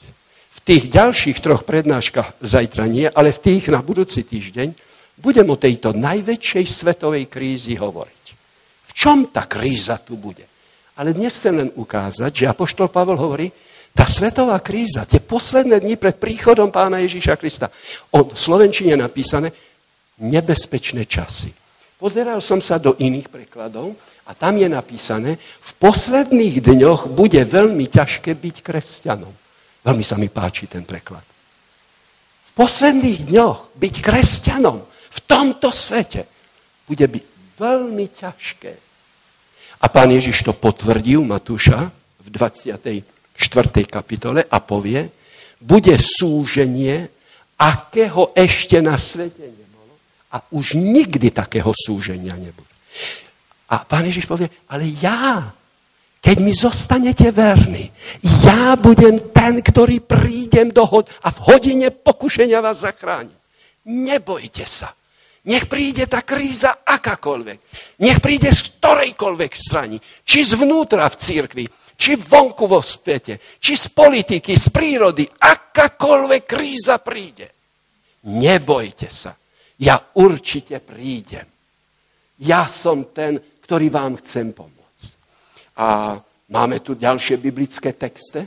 V tých ďalších troch prednáškach zajtra nie, ale v tých na budúci týždeň budem o tejto najväčšej svetovej krízi hovoriť čom tá kríza tu bude? Ale dnes chcem len ukázať, že Apoštol Pavel hovorí, tá svetová kríza, tie posledné dni pred príchodom pána Ježíša Krista, o Slovenčine napísané, nebezpečné časy. Pozeral som sa do iných prekladov a tam je napísané, v posledných dňoch bude veľmi ťažké byť kresťanom. Veľmi sa mi páči ten preklad. V posledných dňoch byť kresťanom v tomto svete bude byť veľmi ťažké. A pán Ježiš to potvrdil Matúša v 24. kapitole a povie, bude súženie, akého ešte na svete nebolo a už nikdy takého súženia nebude. A pán Ježiš povie, ale ja, keď mi zostanete verní, ja budem ten, ktorý prídem do hod a v hodine pokušenia vás zachránim. Nebojte sa. Nech príde tá kríza akákoľvek. Nech príde z ktorejkoľvek strany. Či zvnútra v církvi, či vonku vo svete, či z politiky, z prírody. Akákoľvek kríza príde. Nebojte sa. Ja určite prídem. Ja som ten, ktorý vám chcem pomôcť. A máme tu ďalšie biblické texty,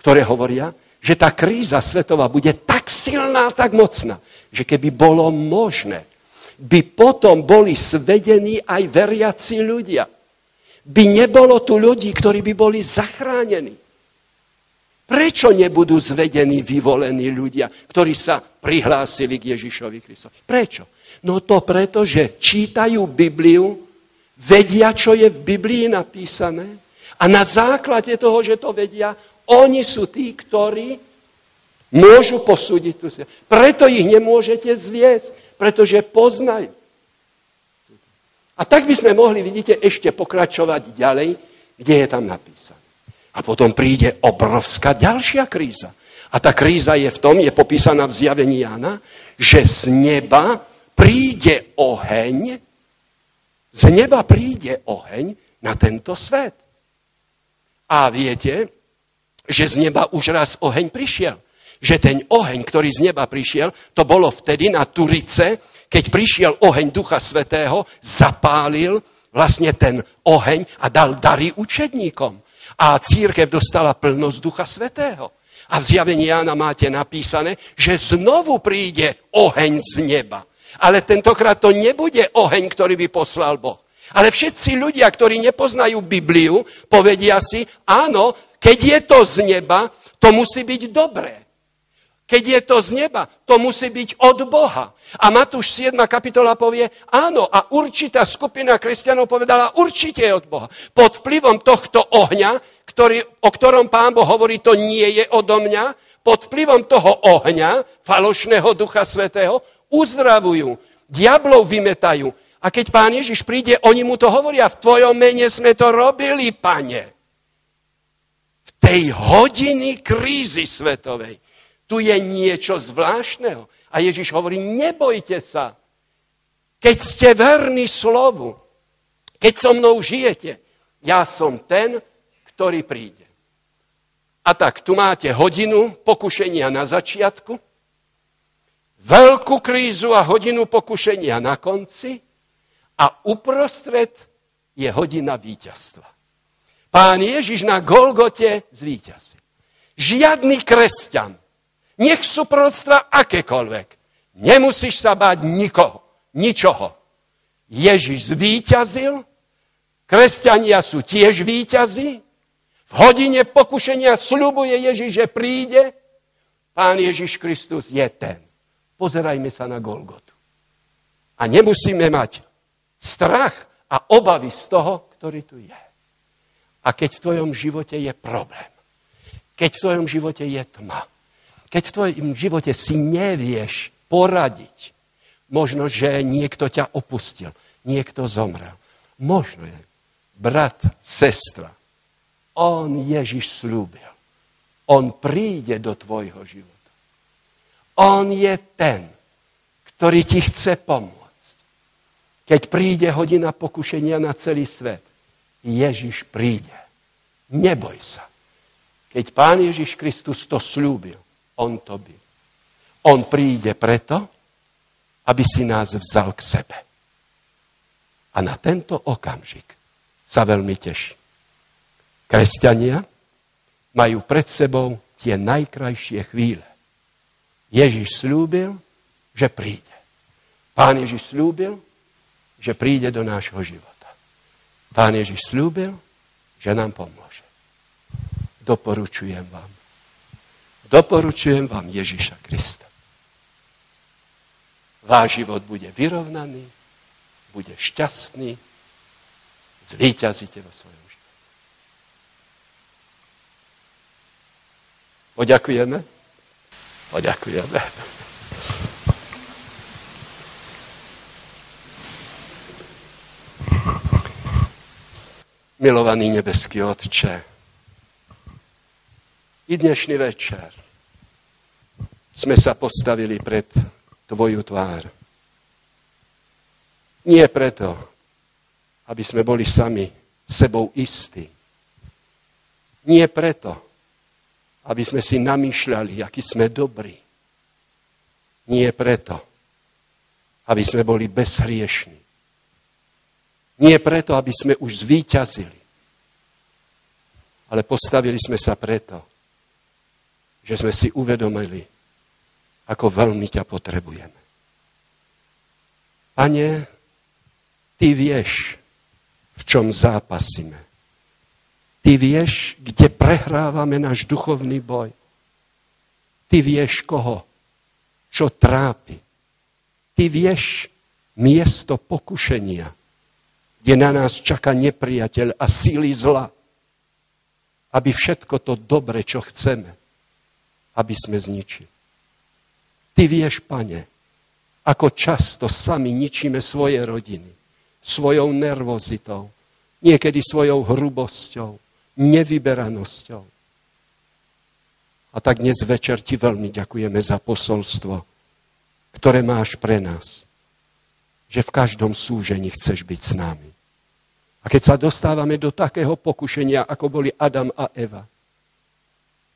ktoré hovoria, že tá kríza svetová bude tak silná, tak mocná, že keby bolo možné by potom boli svedení aj veriaci ľudia. By nebolo tu ľudí, ktorí by boli zachránení. Prečo nebudú zvedení, vyvolení ľudia, ktorí sa prihlásili k Ježišovi Kristovi? Prečo? No to preto, že čítajú Bibliu, vedia, čo je v Biblii napísané a na základe toho, že to vedia, oni sú tí, ktorí môžu posúdiť tú svet. Preto ich nemôžete zviesť pretože poznajú. A tak by sme mohli, vidíte, ešte pokračovať ďalej, kde je tam napísané. A potom príde obrovská ďalšia kríza. A tá kríza je v tom, je popísaná v zjavení Jana, že z neba príde oheň, z neba príde oheň na tento svet. A viete, že z neba už raz oheň prišiel že ten oheň, ktorý z neba prišiel, to bolo vtedy na Turice, keď prišiel oheň Ducha Svetého, zapálil vlastne ten oheň a dal dary učedníkom. A církev dostala plnosť Ducha Svetého. A v zjavení Jána máte napísané, že znovu príde oheň z neba. Ale tentokrát to nebude oheň, ktorý by poslal Boh. Ale všetci ľudia, ktorí nepoznajú Bibliu, povedia si, áno, keď je to z neba, to musí byť dobré. Keď je to z neba, to musí byť od Boha. A Matúš 7. kapitola povie, áno, a určitá skupina kresťanov povedala, určite je od Boha. Pod vplyvom tohto ohňa, ktorý, o ktorom pán Boh hovorí, to nie je odo mňa, pod vplyvom toho ohňa, falošného ducha svetého, uzdravujú, diablov vymetajú. A keď pán Ježiš príde, oni mu to hovoria, v tvojom mene sme to robili, pane. V tej hodiny krízy svetovej tu je niečo zvláštneho. A Ježiš hovorí, nebojte sa. Keď ste verní slovu, Keď so mnou žijete, ja som ten, ktorý príde. A tak tu máte hodinu pokušenia na začiatku, veľkú krízu a hodinu pokušenia na konci a uprostred je hodina víťazstva. Pán Ježiš na Golgote zvíťazil. Žiadny kresťan, nech sú proroctva akékoľvek, nemusíš sa báť nikoho, ničoho. Ježiš zvíťazil, kresťania sú tiež víťazi, v hodine pokušenia slubuje Ježiš, že príde. Pán Ježiš Kristus je ten. Pozerajme sa na Golgotu. A nemusíme mať strach a obavy z toho, ktorý tu je. A keď v tvojom živote je problém, keď v tvojom živote je tma, keď v tvojom živote si nevieš poradiť, možno, že niekto ťa opustil, niekto zomrel, možno je brat, sestra, on Ježiš slúbil. On príde do tvojho života. On je ten, ktorý ti chce pomôcť. Keď príde hodina pokušenia na celý svet, Ježiš príde. Neboj sa. Keď Pán Ježiš Kristus to slúbil, On to by. On príde preto, aby si nás vzal k sebe. A na tento okamžik sa veľmi teší. Kresťania majú pred sebou tie najkrajšie chvíle. Ježiš slúbil, že príde. Pán Ježiš slúbil, že príde do nášho života. Pán Ježiš slúbil, že nám pomôže. Doporučujem vám. Doporučujem vám Ježiša Krista. Váš život bude vyrovnaný, bude šťastný, zvíťazíte vo svojom Poďakujeme? Poďakujeme. Milovaný nebeský Otče, i dnešný večer sme sa postavili pred Tvoju tvár. Nie preto, aby sme boli sami sebou istí. Nie preto, aby sme si namýšľali, aký sme dobrí. Nie preto, aby sme boli bezhriešní. Nie preto, aby sme už zvíťazili. Ale postavili sme sa preto, že sme si uvedomili, ako veľmi ťa potrebujeme. Pane, ty vieš, v čom zápasíme. Ty vieš, kde prehrávame náš duchovný boj. Ty vieš koho, čo trápi. Ty vieš miesto pokušenia, kde na nás čaká nepriateľ a síly zla, aby všetko to dobre, čo chceme, aby sme zničili. Ty vieš, pane, ako často sami ničíme svoje rodiny, svojou nervozitou, niekedy svojou hrubosťou, nevyberanosťou. A tak dnes večer ti veľmi ďakujeme za posolstvo, ktoré máš pre nás. Že v každom súžení chceš byť s nami. A keď sa dostávame do takého pokušenia, ako boli Adam a Eva,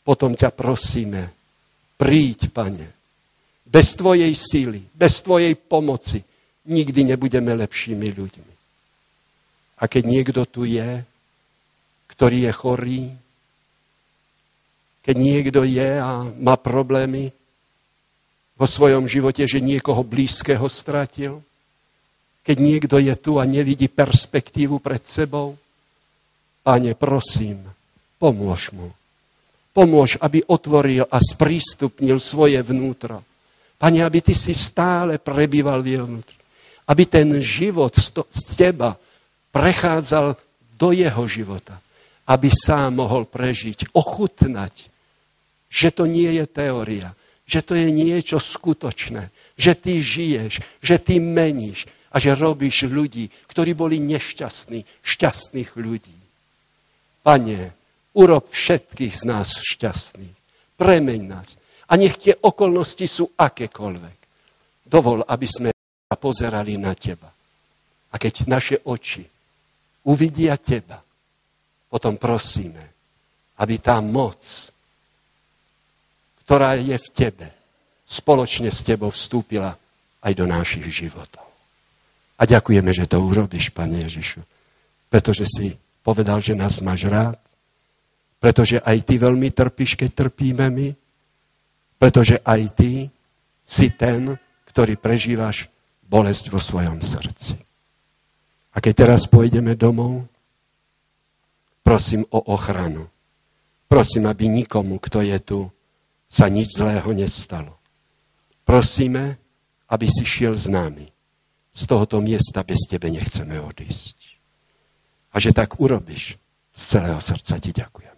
potom ťa prosíme, príď, pane. Bez tvojej síly, bez tvojej pomoci nikdy nebudeme lepšími ľuďmi. A keď niekto tu je, ktorý je chorý, keď niekto je a má problémy vo svojom živote, že niekoho blízkeho stratil, keď niekto je tu a nevidí perspektívu pred sebou, Pane, prosím, pomôž mu. Pomôž, aby otvoril a sprístupnil svoje vnútro. Pane, aby ty si stále prebýval v jeho vnútri. Aby ten život z teba prechádzal do jeho života aby sám mohol prežiť, ochutnať, že to nie je teória, že to je niečo skutočné, že ty žiješ, že ty meníš a že robíš ľudí, ktorí boli nešťastní, šťastných ľudí. Pane, urob všetkých z nás šťastných. Premeň nás. A nech tie okolnosti sú akékoľvek. Dovol, aby sme pozerali na teba. A keď naše oči uvidia teba, potom prosíme, aby tá moc, ktorá je v tebe, spoločne s tebou vstúpila aj do našich životov. A ďakujeme, že to urobíš, Pane Ježišu, pretože si povedal, že nás máš rád, pretože aj ty veľmi trpíš, keď trpíme my, pretože aj ty si ten, ktorý prežívaš bolesť vo svojom srdci. A keď teraz pôjdeme domov, prosím o ochranu. Prosím, aby nikomu, kto je tu, sa nič zlého nestalo. Prosíme, aby si šiel s nami. Z tohoto miesta bez tebe nechceme odísť. A že tak urobíš, z celého srdca ti ďakujem.